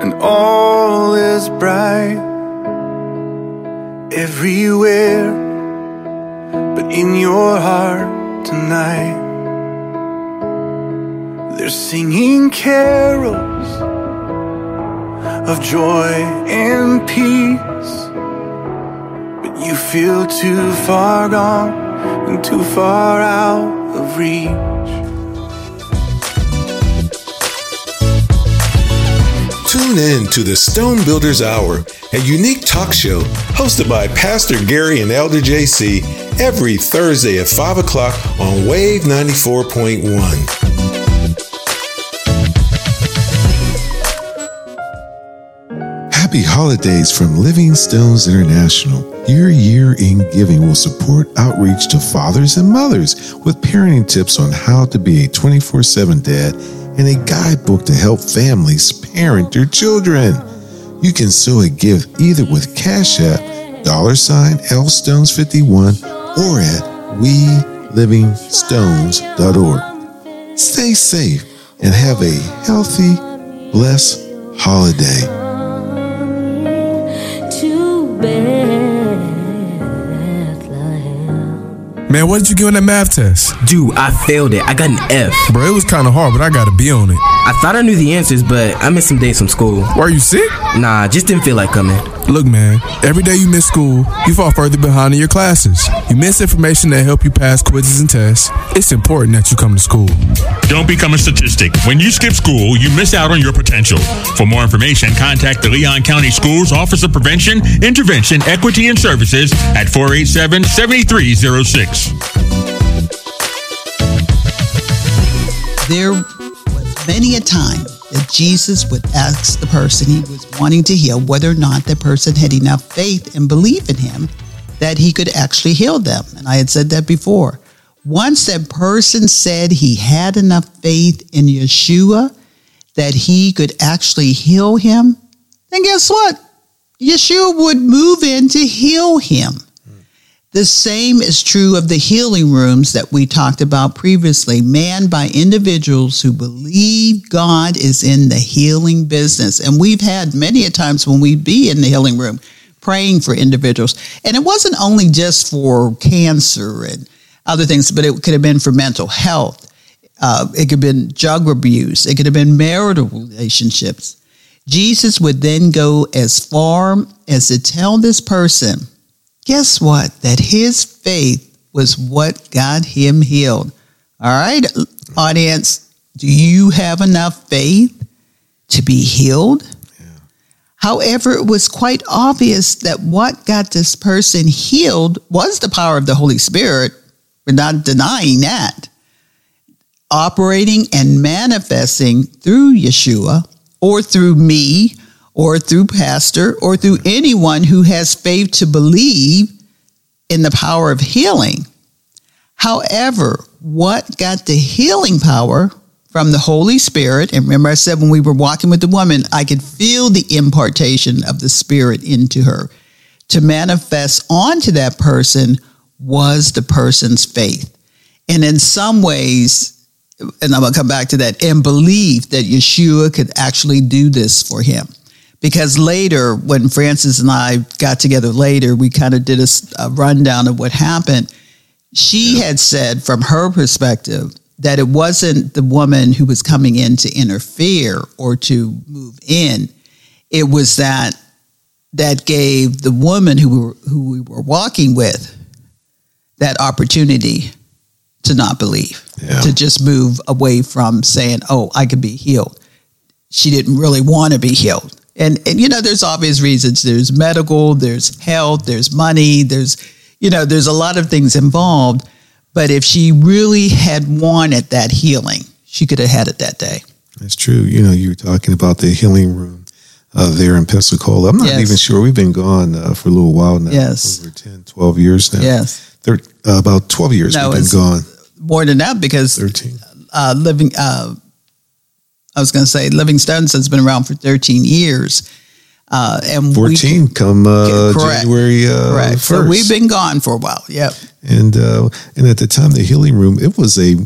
and all is bright everywhere, but in your heart tonight. They're singing carols of joy and peace, but you feel too far gone and too far out of reach. Tune in to the Stone Builders Hour, a unique talk show hosted by Pastor Gary and Elder JC every Thursday at 5 o'clock on Wave 94.1. Happy holidays from Living Stones International. Your year in giving will support outreach to fathers and mothers with parenting tips on how to be a 24 7 dad and a guidebook to help families parent their children. You can sow a gift either with Cash App, dollar sign L Stones 51, or at WeLivingStones.org. Stay safe and have a healthy, blessed holiday. Man, what did you get on that math test? Dude, I failed it. I got an F. Bro, it was kind of hard, but I got a B on it. I thought I knew the answers, but I missed some days from school. Were you sick? Nah, just didn't feel like coming. Look, man, every day you miss school, you fall further behind in your classes. You miss information that help you pass quizzes and tests. It's important that you come to school. Don't become a statistic. When you skip school, you miss out on your potential. For more information, contact the Leon County Schools Office of Prevention, Intervention, Equity, and Services at 487 7306. There was many a time that Jesus would ask the person he was wanting to heal whether or not that person had enough faith and belief in him that he could actually heal them. And I had said that before. once that person said he had enough faith in Yeshua that he could actually heal him, then guess what? Yeshua would move in to heal him. The same is true of the healing rooms that we talked about previously, manned by individuals who believe God is in the healing business. And we've had many a times when we'd be in the healing room praying for individuals. And it wasn't only just for cancer and other things, but it could have been for mental health. Uh, it could have been drug abuse. It could have been marital relationships. Jesus would then go as far as to tell this person, guess what? That his faith was what got him healed. All right, audience, do you have enough faith to be healed? However, it was quite obvious that what got this person healed was the power of the Holy Spirit. We're not denying that. Operating and manifesting through Yeshua or through me or through pastor or through anyone who has faith to believe in the power of healing. However, what got the healing power from the Holy Spirit, and remember I said when we were walking with the woman, I could feel the impartation of the Spirit into her to manifest onto that person was the person's faith. And in some ways, and I'm going to come back to that, and believe that Yeshua could actually do this for him. Because later, when Frances and I got together later, we kind of did a, a rundown of what happened. She yeah. had said, from her perspective, that it wasn't the woman who was coming in to interfere or to move in. It was that that gave the woman who we were, who we were walking with that opportunity to not believe, yeah. to just move away from saying, "Oh, I could be healed." She didn't really want to be healed, and and you know, there's obvious reasons. There's medical, there's health, there's money, there's you know, there's a lot of things involved. But if she really had wanted that healing, she could have had it that day. That's true. You know, you were talking about the healing room uh, there in Pensacola. I'm not yes. even sure. We've been gone uh, for a little while now. Yes. Over 10, 12 years now. Yes. Thir- uh, about 12 years no, we've been gone. More than that because 13. Uh, living, uh, I was going to say Living Stones has been around for 13 years. Uh, and 14 we, come uh, January uh, correct. 1st. So we've been gone for a while. Yep. And uh, and at the time, the healing room it was a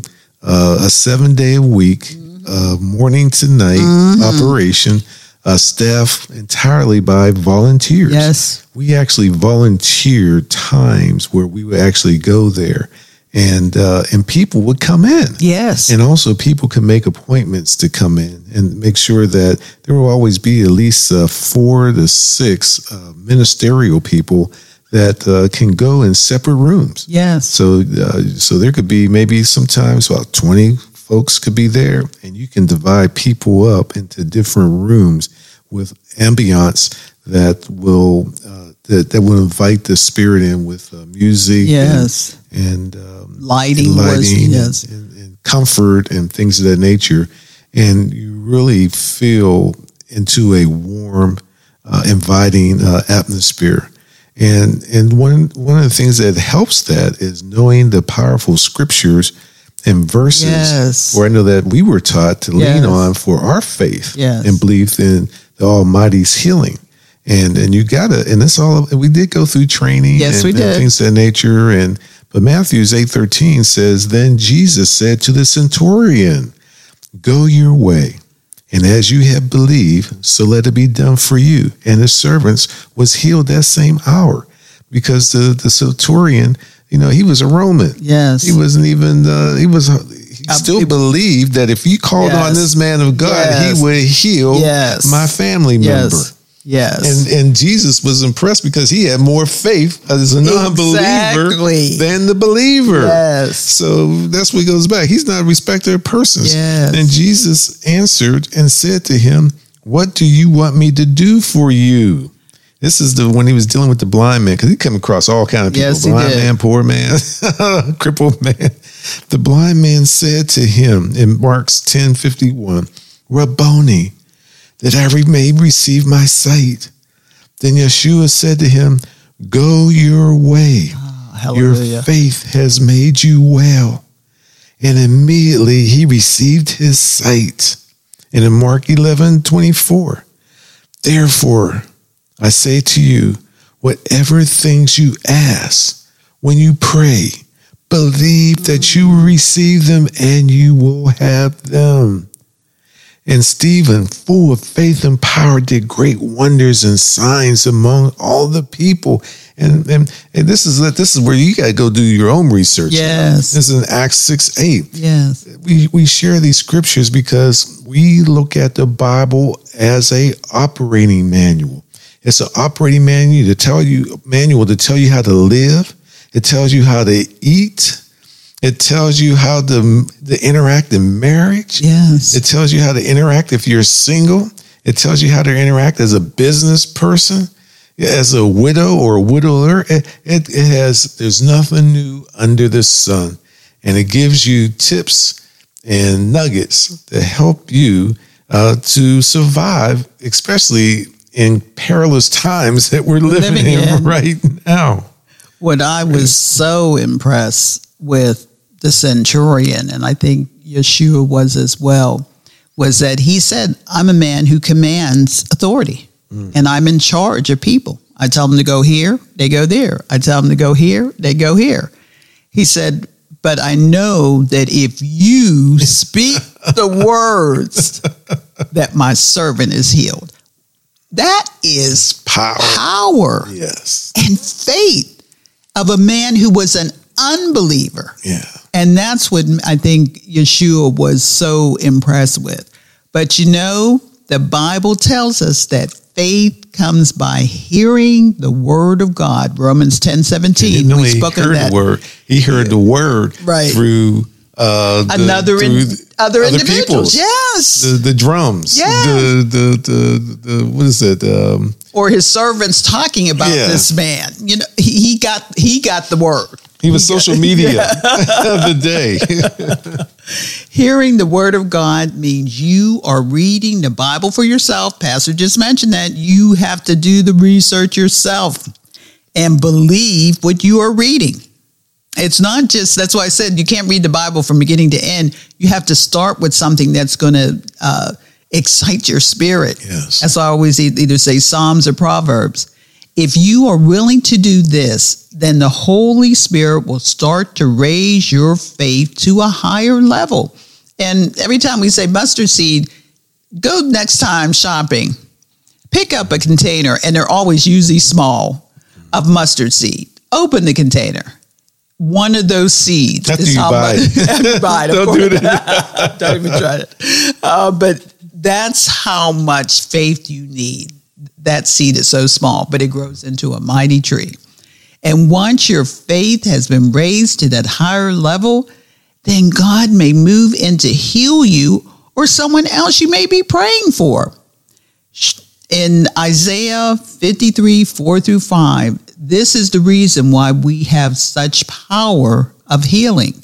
uh, a seven day a week, mm-hmm. uh, morning to night mm-hmm. operation. Uh, staffed entirely by volunteers. Yes, we actually volunteered times where we would actually go there and uh, and people would come in. Yes, and also people could make appointments to come in and make sure that there will always be at least uh, four to six uh, ministerial people that uh, can go in separate rooms. Yes. So uh, so there could be maybe sometimes about twenty folks could be there, and you can divide people up into different rooms with ambiance that will uh, that that will invite the spirit in with music. Yes. And, and um, lighting, and lighting was, yes. And, and, and comfort and things of that nature, and you really feel into a warm, uh, inviting uh, atmosphere. And and one one of the things that helps that is knowing the powerful scriptures and verses yes. where I know that we were taught to yes. lean on for our faith yes. and belief in the Almighty's healing. And and you gotta and that's all we did go through training yes, and, we did. and things of that nature and but Matthew's eight thirteen says, Then Jesus said to the centurion, Go your way and as you have believed, so let it be done for you. And his servants was healed that same hour because the, the centurion, you know, he was a Roman. Yes. He wasn't even, uh, he was, he still he, believed that if he called yes. on this man of God, yes. he would heal yes. my family member. Yes. And and Jesus was impressed because he had more faith as a non-believer exactly. than the believer. Yes. So that's what goes back. He's not a respecter of persons. Yes. And Jesus answered and said to him, What do you want me to do for you? This is the when he was dealing with the blind man, because he come across all kind of people. Yes, blind man, poor man, crippled man. The blind man said to him in Mark's 10 51, Rabboni, that I may receive my sight. Then Yeshua said to him, Go your way. Oh. Your faith has made you well. And immediately he received his sight. And in Mark 11 24, therefore I say to you, whatever things you ask when you pray, believe that you will receive them and you will have them. And Stephen, full of faith and power, did great wonders and signs among all the people. And and, and this is this is where you got to go do your own research. Yes. This is in Acts 6 8. Yes. We we share these scriptures because we look at the Bible as a operating manual. It's an operating manual to tell you manual to tell you how to live. It tells you how to eat. It tells you how to, to interact in marriage. Yes. It tells you how to interact if you're single. It tells you how to interact as a business person, as a widow or a widower. It, it, it has, there's nothing new under the sun. And it gives you tips and nuggets to help you uh, to survive, especially in perilous times that we're living, Living in in. right now. What I was so impressed with the centurion, and I think Yeshua was as well, was that he said, I'm a man who commands authority mm. and I'm in charge of people. I tell them to go here, they go there. I tell them to go here, they go here. He said, but I know that if you speak the words that my servant is healed. That is Power. power Yes. and faith of a man who was an unbeliever. Yeah. And that's what I think Yeshua was so impressed with. But you know, the Bible tells us that faith comes by hearing the word of God. Romans 10 17. No, we he spoke of heard that. the word. He heard the word Right. through uh, the- Another in- through the- other individuals. people. Yes. the the drums. Yes. The, the the the what is it? Um, Or his servants talking about Yeah. this man. You know, he, he got he got the word. He was social media of the day. Hearing the word of God means you are reading the Bible for yourself. Pastor just mentioned that you have to do the research yourself and believe what you are reading. It's not just, that's why I said you can't read the Bible from beginning to end. You have to start with something that's going to uh, excite your spirit. Yes. That's why I always either say Psalms or Proverbs. If you are willing to do this, then the Holy Spirit will start to raise your faith to a higher level. And every time we say mustard seed, go next time shopping, pick up a container, and they're always usually small, of mustard seed. Open the container. One of those seeds After is you how buy it. Buy it, Don't do that. Don't even try it. Uh, but that's how much faith you need. That seed is so small, but it grows into a mighty tree. And once your faith has been raised to that higher level, then God may move in to heal you or someone else you may be praying for. In Isaiah 53, 4 through 5, this is the reason why we have such power of healing.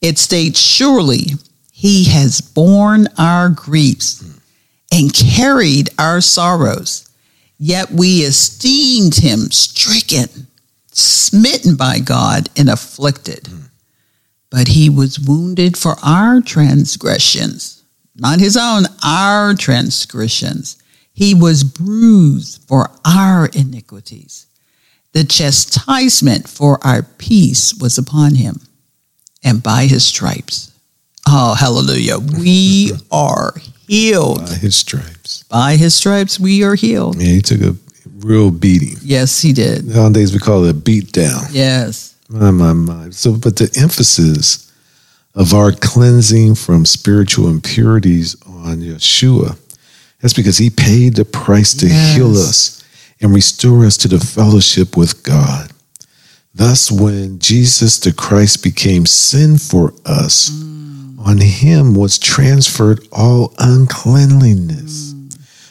It states, Surely he has borne our griefs and carried our sorrows, yet we esteemed him stricken, smitten by God, and afflicted. Hmm. But he was wounded for our transgressions, not his own, our transgressions. He was bruised for our iniquities. The chastisement for our peace was upon him, and by his stripes, oh, hallelujah, we are healed. By his stripes. By his stripes, we are healed. Yeah, he took a real beating. Yes, he did. Nowadays we call it a beat down. Yes. My, my, my. So, but the emphasis of our cleansing from spiritual impurities on Yeshua, that's because he paid the price to Yes. heal us and restore us to the fellowship with God. Thus, when Jesus the Christ became sin for us, mm. On him was transferred all uncleanliness.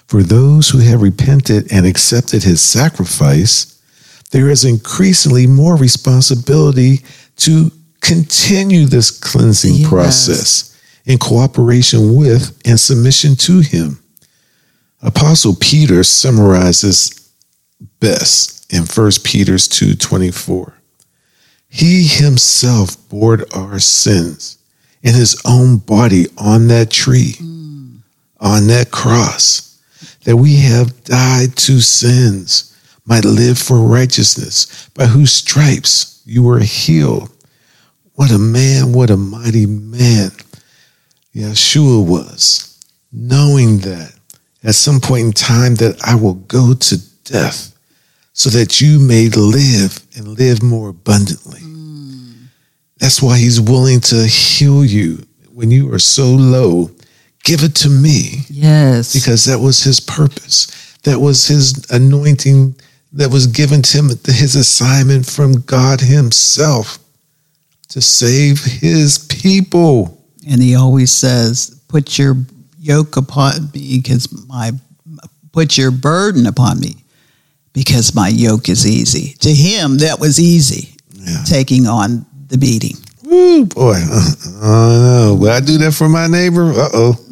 For those who have repented and accepted his sacrifice, there is increasingly more responsibility to continue this cleansing Yes. process in cooperation with and submission to him. Apostle Peter summarizes best in 1 Peter 2:24. He himself bore our sins in his own body on that tree, mm. on that cross, that we have died to sins, might live for righteousness, by whose stripes you were healed. What a man, what a mighty man Yeshua was, knowing that at some point in time that I will go to death so that you may live and live more abundantly. Mm. That's why he's willing to heal you when you are so low. Give it to me. Yes. Because that was his purpose. That was his anointing that was given to him, his assignment from God himself to save his people. And he always says, put your yoke upon me because my, put your burden upon me because my yoke is easy. To him, that was easy, Yeah. taking on the beating. Woo, boy. Uh, oh, no. Would I do that for my neighbor? Uh oh.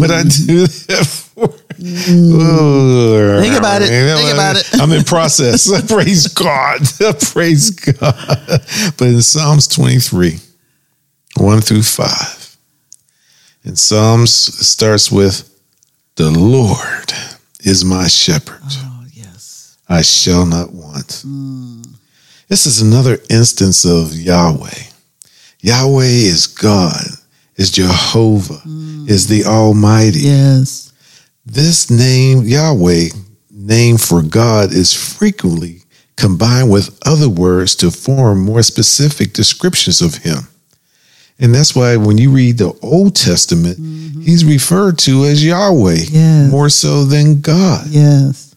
Would I do that for? Ooh. Think about it. Think about it. I'm in process. Praise God. Praise God. But in Psalms 23, 1 through 5, in Psalms, it starts with, The Lord is my shepherd. Oh, yes. I shall not want. This is another instance of Yahweh. Yahweh is God, is Jehovah, mm. is the Almighty. Yes. This name, Yahweh, name for God, is frequently combined with other words to form more specific descriptions of Him. And that's why when you read the Old Testament, mm-hmm. He's referred to as Yahweh Yes. more so than God. Yes.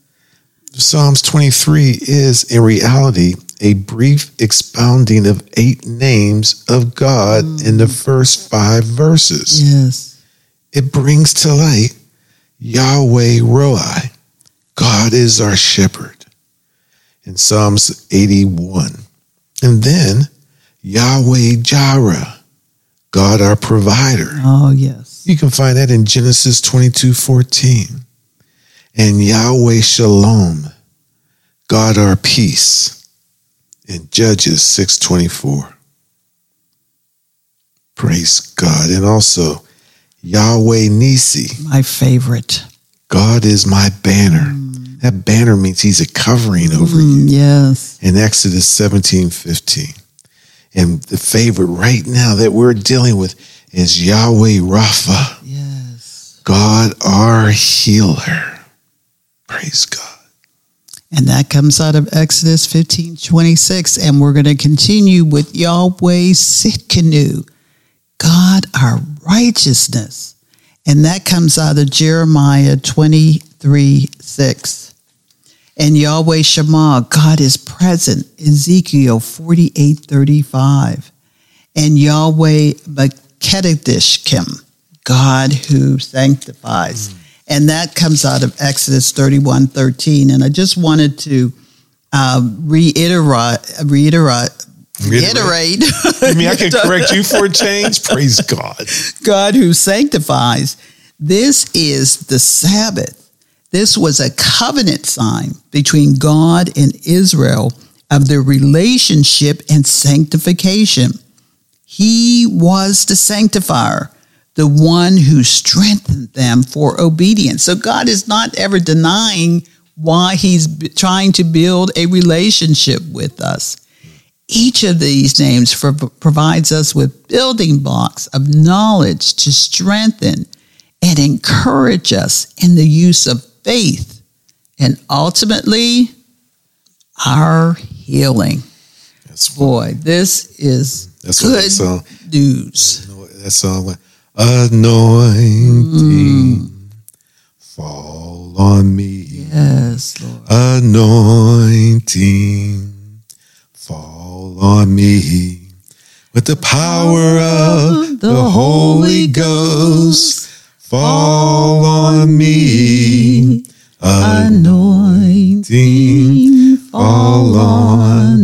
Psalms 23 is, in reality, a brief expounding of eight names of God in the mm. first five verses. Yes. It brings to light Yahweh Roi, God is our shepherd, in Psalms 81. And then Yahweh Jireh, God our provider. Oh, yes. You can find that in Genesis 22 14. And Yahweh Shalom, God our peace, in Judges 6 24. Praise God. And also Yahweh Nissi, My favorite. God is my banner. That banner means he's a covering over you Mm, yes. in Exodus 17 15. And the favorite right now that we're dealing with is Yahweh Rapha. Yes. God our healer. Praise God. And that comes out of Exodus 15 26. And we're going to continue with Yahweh Tsidkenu, God our righteousness. And that comes out of Jeremiah 23 6. And Yahweh Shammah, God is present, Ezekiel 48 35. And Yahweh Makedishkim, God who sanctifies. Mm. And that comes out of Exodus 31 13. And I just wanted to um, reiterate, reiterate, reiterate. I mean, I can correct you for a change. Praise God. God who sanctifies. This is the Sabbath. This was a covenant sign between God and Israel of their relationship and sanctification. He was the sanctifier, the one who strengthened them for obedience. So God is not ever denying why he's b- trying to build a relationship with us. Each of these names for, provides us with building blocks of knowledge to strengthen and encourage us in the use of faith and ultimately our healing. That's Boy, this is That's what good that song. news. That song anointing mm. fall on me. Yes, Lord. Anointing fall on me. With the power of the Holy Ghost fall on me. Anointing fall on me.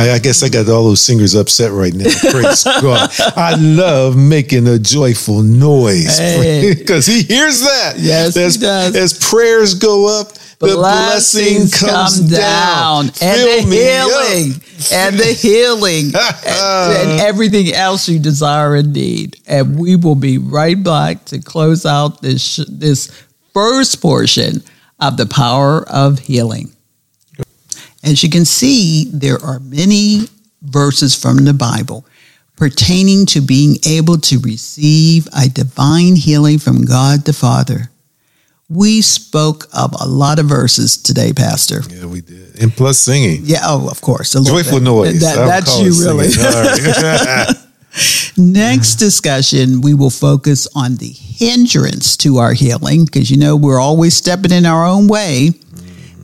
I, I guess I got all those singers upset right now. Praise God. I love making a joyful noise Hey. because he hears that. Yes, he as, does. As prayers go up, the blessing comes down. and Fill the healing and the healing and, and everything else you desire and need. And we will be right back to close out this sh- this first portion of the power of healing. As you can see, there are many verses from the Bible pertaining to being able to receive a divine healing from God the Father. We spoke of a lot of verses today, Pastor. Yeah, we did. And plus singing. Yeah, oh, of course. Joyful bit. noise. That- that's you, really. Next discussion, we will focus on the hindrance to our healing because you know we're always stepping in our own way,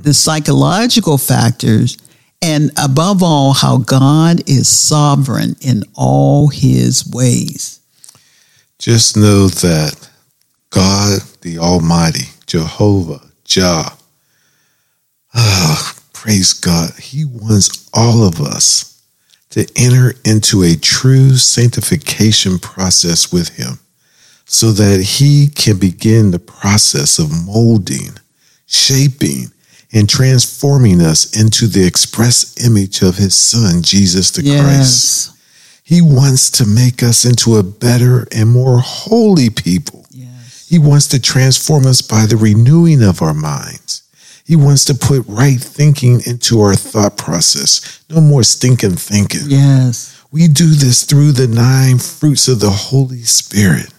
the psychological factors, and above all, how God is sovereign in all his ways. Just know that God, the Almighty, Jehovah, Jah, ah, praise God, He wants all of us to enter into a true sanctification process with Him so that He can begin the process of molding, shaping, and transforming us into the express image of His Son, Jesus the Christ. He wants to make us into a better and more holy people. He wants to transform us by the renewing of our minds. He wants to put right thinking into our thought process. No more stinking thinking. Yes. We do this through the nine fruits of the Holy Spirit.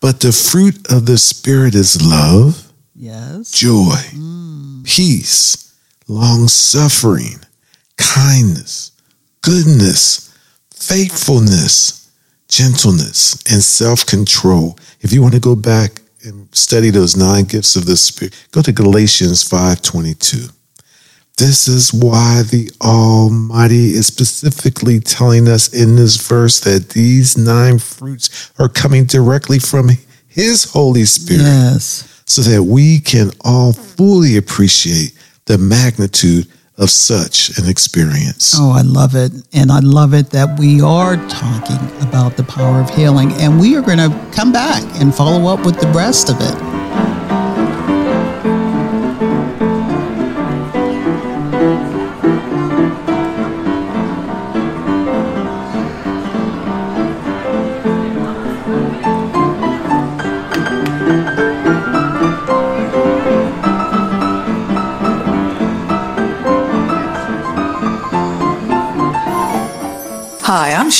But the fruit of the Spirit is love, Yes. joy, mm. Peace, long suffering, kindness, goodness, faithfulness, gentleness, and self control. If you want to go back and study those nine gifts of the Spirit, go to Galatians 5:22. This is why the Almighty is specifically telling us in this verse that these nine fruits are coming directly from His Holy Spirit Yes. so that we can all fully appreciate the magnitude of such an experience. Oh, I love it. And I love it that we are talking about the power of healing. And we are going to come back and follow up with the rest of it.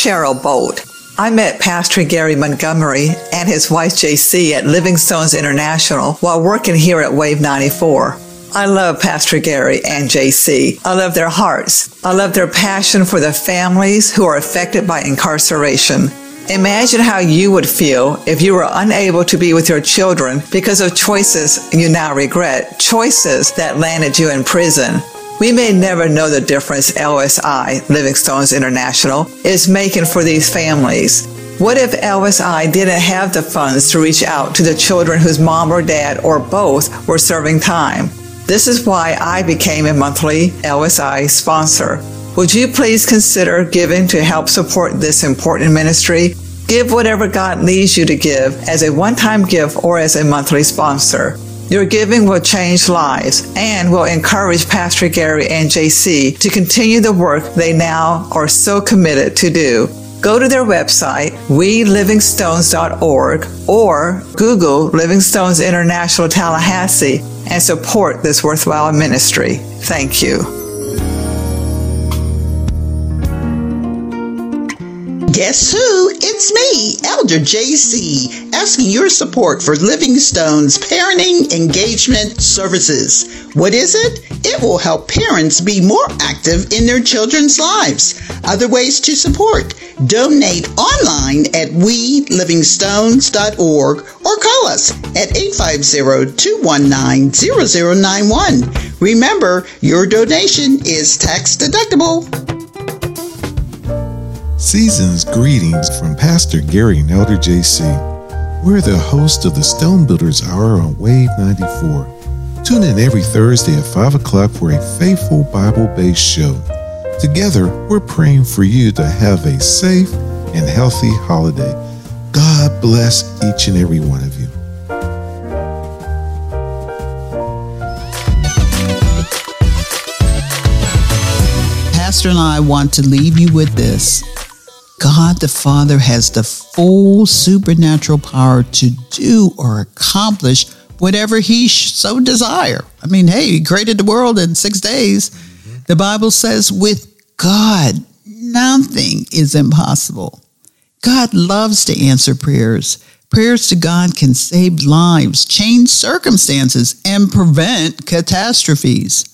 Cheryl Bolt. I met Pastor Gary Montgomery and his wife JC at Livingstones International while working here at Wave 94. I love Pastor Gary and JC. I love their hearts. I love their passion for the families who are affected by incarceration. Imagine how you would feel if you were unable to be with your children because of choices you now regret, choices that landed you in prison. We may never know the difference LSI, Livingstones International, is making for these families. What if LSI didn't have the funds to reach out to the children whose mom or dad or both were serving time? This is why I became a monthly LSI sponsor. Would you please consider giving to help support this important ministry? Give whatever God leads you to give as a one time gift or as a monthly sponsor. Your giving will change lives and will encourage Pastor Gary and JC to continue the work they now are so committed to do. Go to their website, welivingstones.org, or Google Livingstones International Tallahassee and support this worthwhile ministry. Thank you. Guess who? It's me, Elder JC, asking your support for Livingstone's Parenting Engagement Services. What is it? It will help parents be more active in their children's lives. Other ways to support. Donate online at welivingstones.org or call us at 850-219-0091. Remember, your donation is tax deductible. Season's greetings from Pastor Gary and Elder JC. We're the host of the Stone Builders Hour on Wave 94. Tune in every Thursday at 5 o'clock for a faithful Bible based show. Together, we're praying for you to have a safe and healthy holiday. God bless each and every one of you. Pastor and I want to leave you with this. God the Father has the full supernatural power to do or accomplish whatever he so desire. I mean, hey, he created the world in 6 days. Mm-hmm. The Bible says with God nothing is impossible. God loves to answer prayers. Prayers to God can save lives, change circumstances, and prevent catastrophes.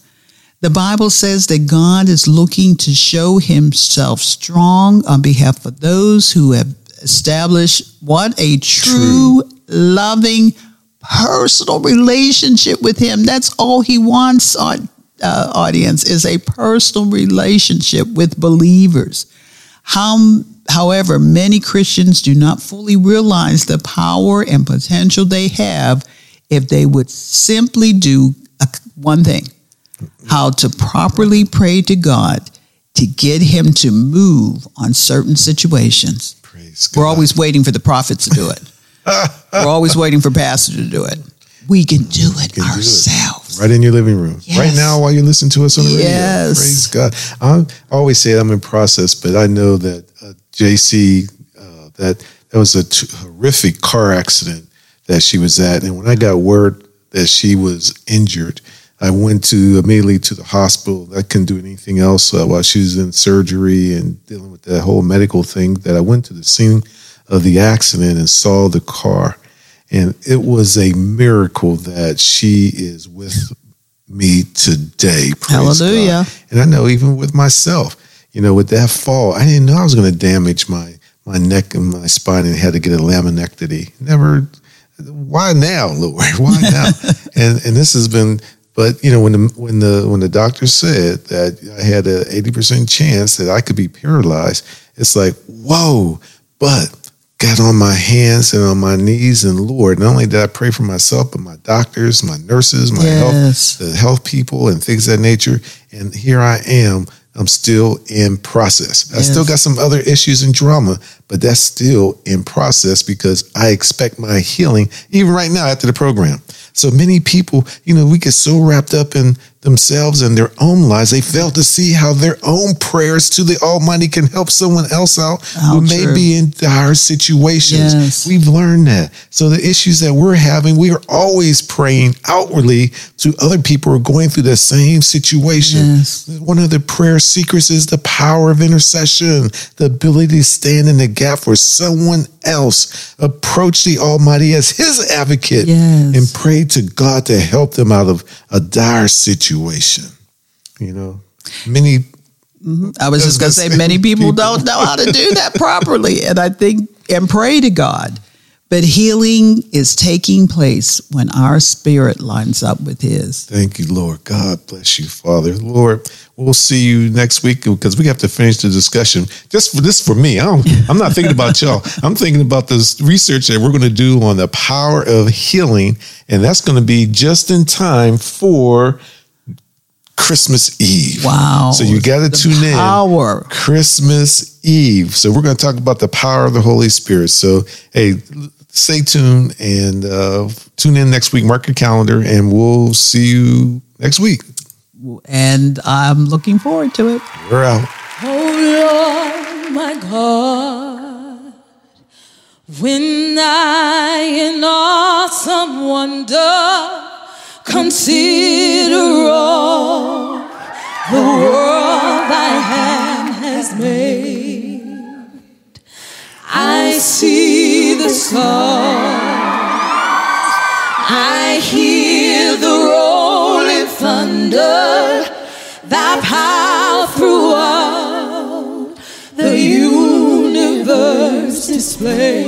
The Bible says that God is looking to show himself strong on behalf of those who have established what a true, true. loving, personal relationship with him. That's all he wants on uh, audience is a personal relationship with believers. How However, many Christians do not fully realize the power and potential they have if they would simply do a, one thing how to properly pray to God to get Him to move on certain situations. We're always waiting for the prophets to do it. We're always waiting for pastor to do it. We can do it can ourselves. Do it. Right in your living room. Yes. Right now while you listen to us on the radio. Yes. Praise God. I always say I'm in process, but I know that uh, JC, uh, that that was a t- horrific car accident that she was at. And when I got word that she was injured, I went to immediately to the hospital. I couldn't do anything else uh, while she was in surgery and dealing with that whole medical thing. That I went to the scene of the accident and saw the car, and it was a miracle that she is with me today. Hallelujah! God. And I know even with myself, you know, with that fall, I didn't know I was going to damage my my neck and my spine and had to get a laminectomy. Never. Why now, Lord? Why now? and and this has been. But you know, when the when the when the doctor said that I had a eighty percent chance that I could be paralyzed, it's like whoa. But got on my hands and on my knees and Lord, not only did I pray for myself, but my doctors, my nurses, my yes. health, the health people and things of that nature. And here I am I'm still in process. Yes. I still got some other issues and drama, but that's still in process because I expect my healing even right now after the program. So many people, you know, we get so wrapped up in themselves and their own lives, they fail to see how their own prayers to the Almighty can help someone else out how who true. may be in dire situations. Yes. We've learned that. So the issues that we're having, we are always praying outwardly to other people who are going through the same situation. Yes. One of the prayer secrets is the power of intercession, the ability to stand in the gap for someone else, approach the Almighty as his advocate, yes. and pray to God to help them out of a dire situation. You know, many. Mm-hmm. I was just going to say, many people, people don't know how to do that properly. And I think, and pray to God but healing is taking place when our spirit lines up with His. Thank you, Lord. God bless you, Father. Lord, we'll see you next week because we have to finish the discussion. Just for this, for me, I am not thinking about y'all. I'm thinking about this research that we're going to do on the power of healing, and that's going to be just in time for Christmas Eve. Wow. So you got to tune in. power. Christmas Eve. So we're going to talk about the power of the Holy Spirit. So, hey, stay tuned and uh, tune in next week. Mark your calendar, and we'll see you next week. And I'm looking forward to it. We're out. Oh Lord, my God, when I in awesome wonder consider all the world thy hand has made, I see the stars. I hear the rolling thunder that power throughout the universe display.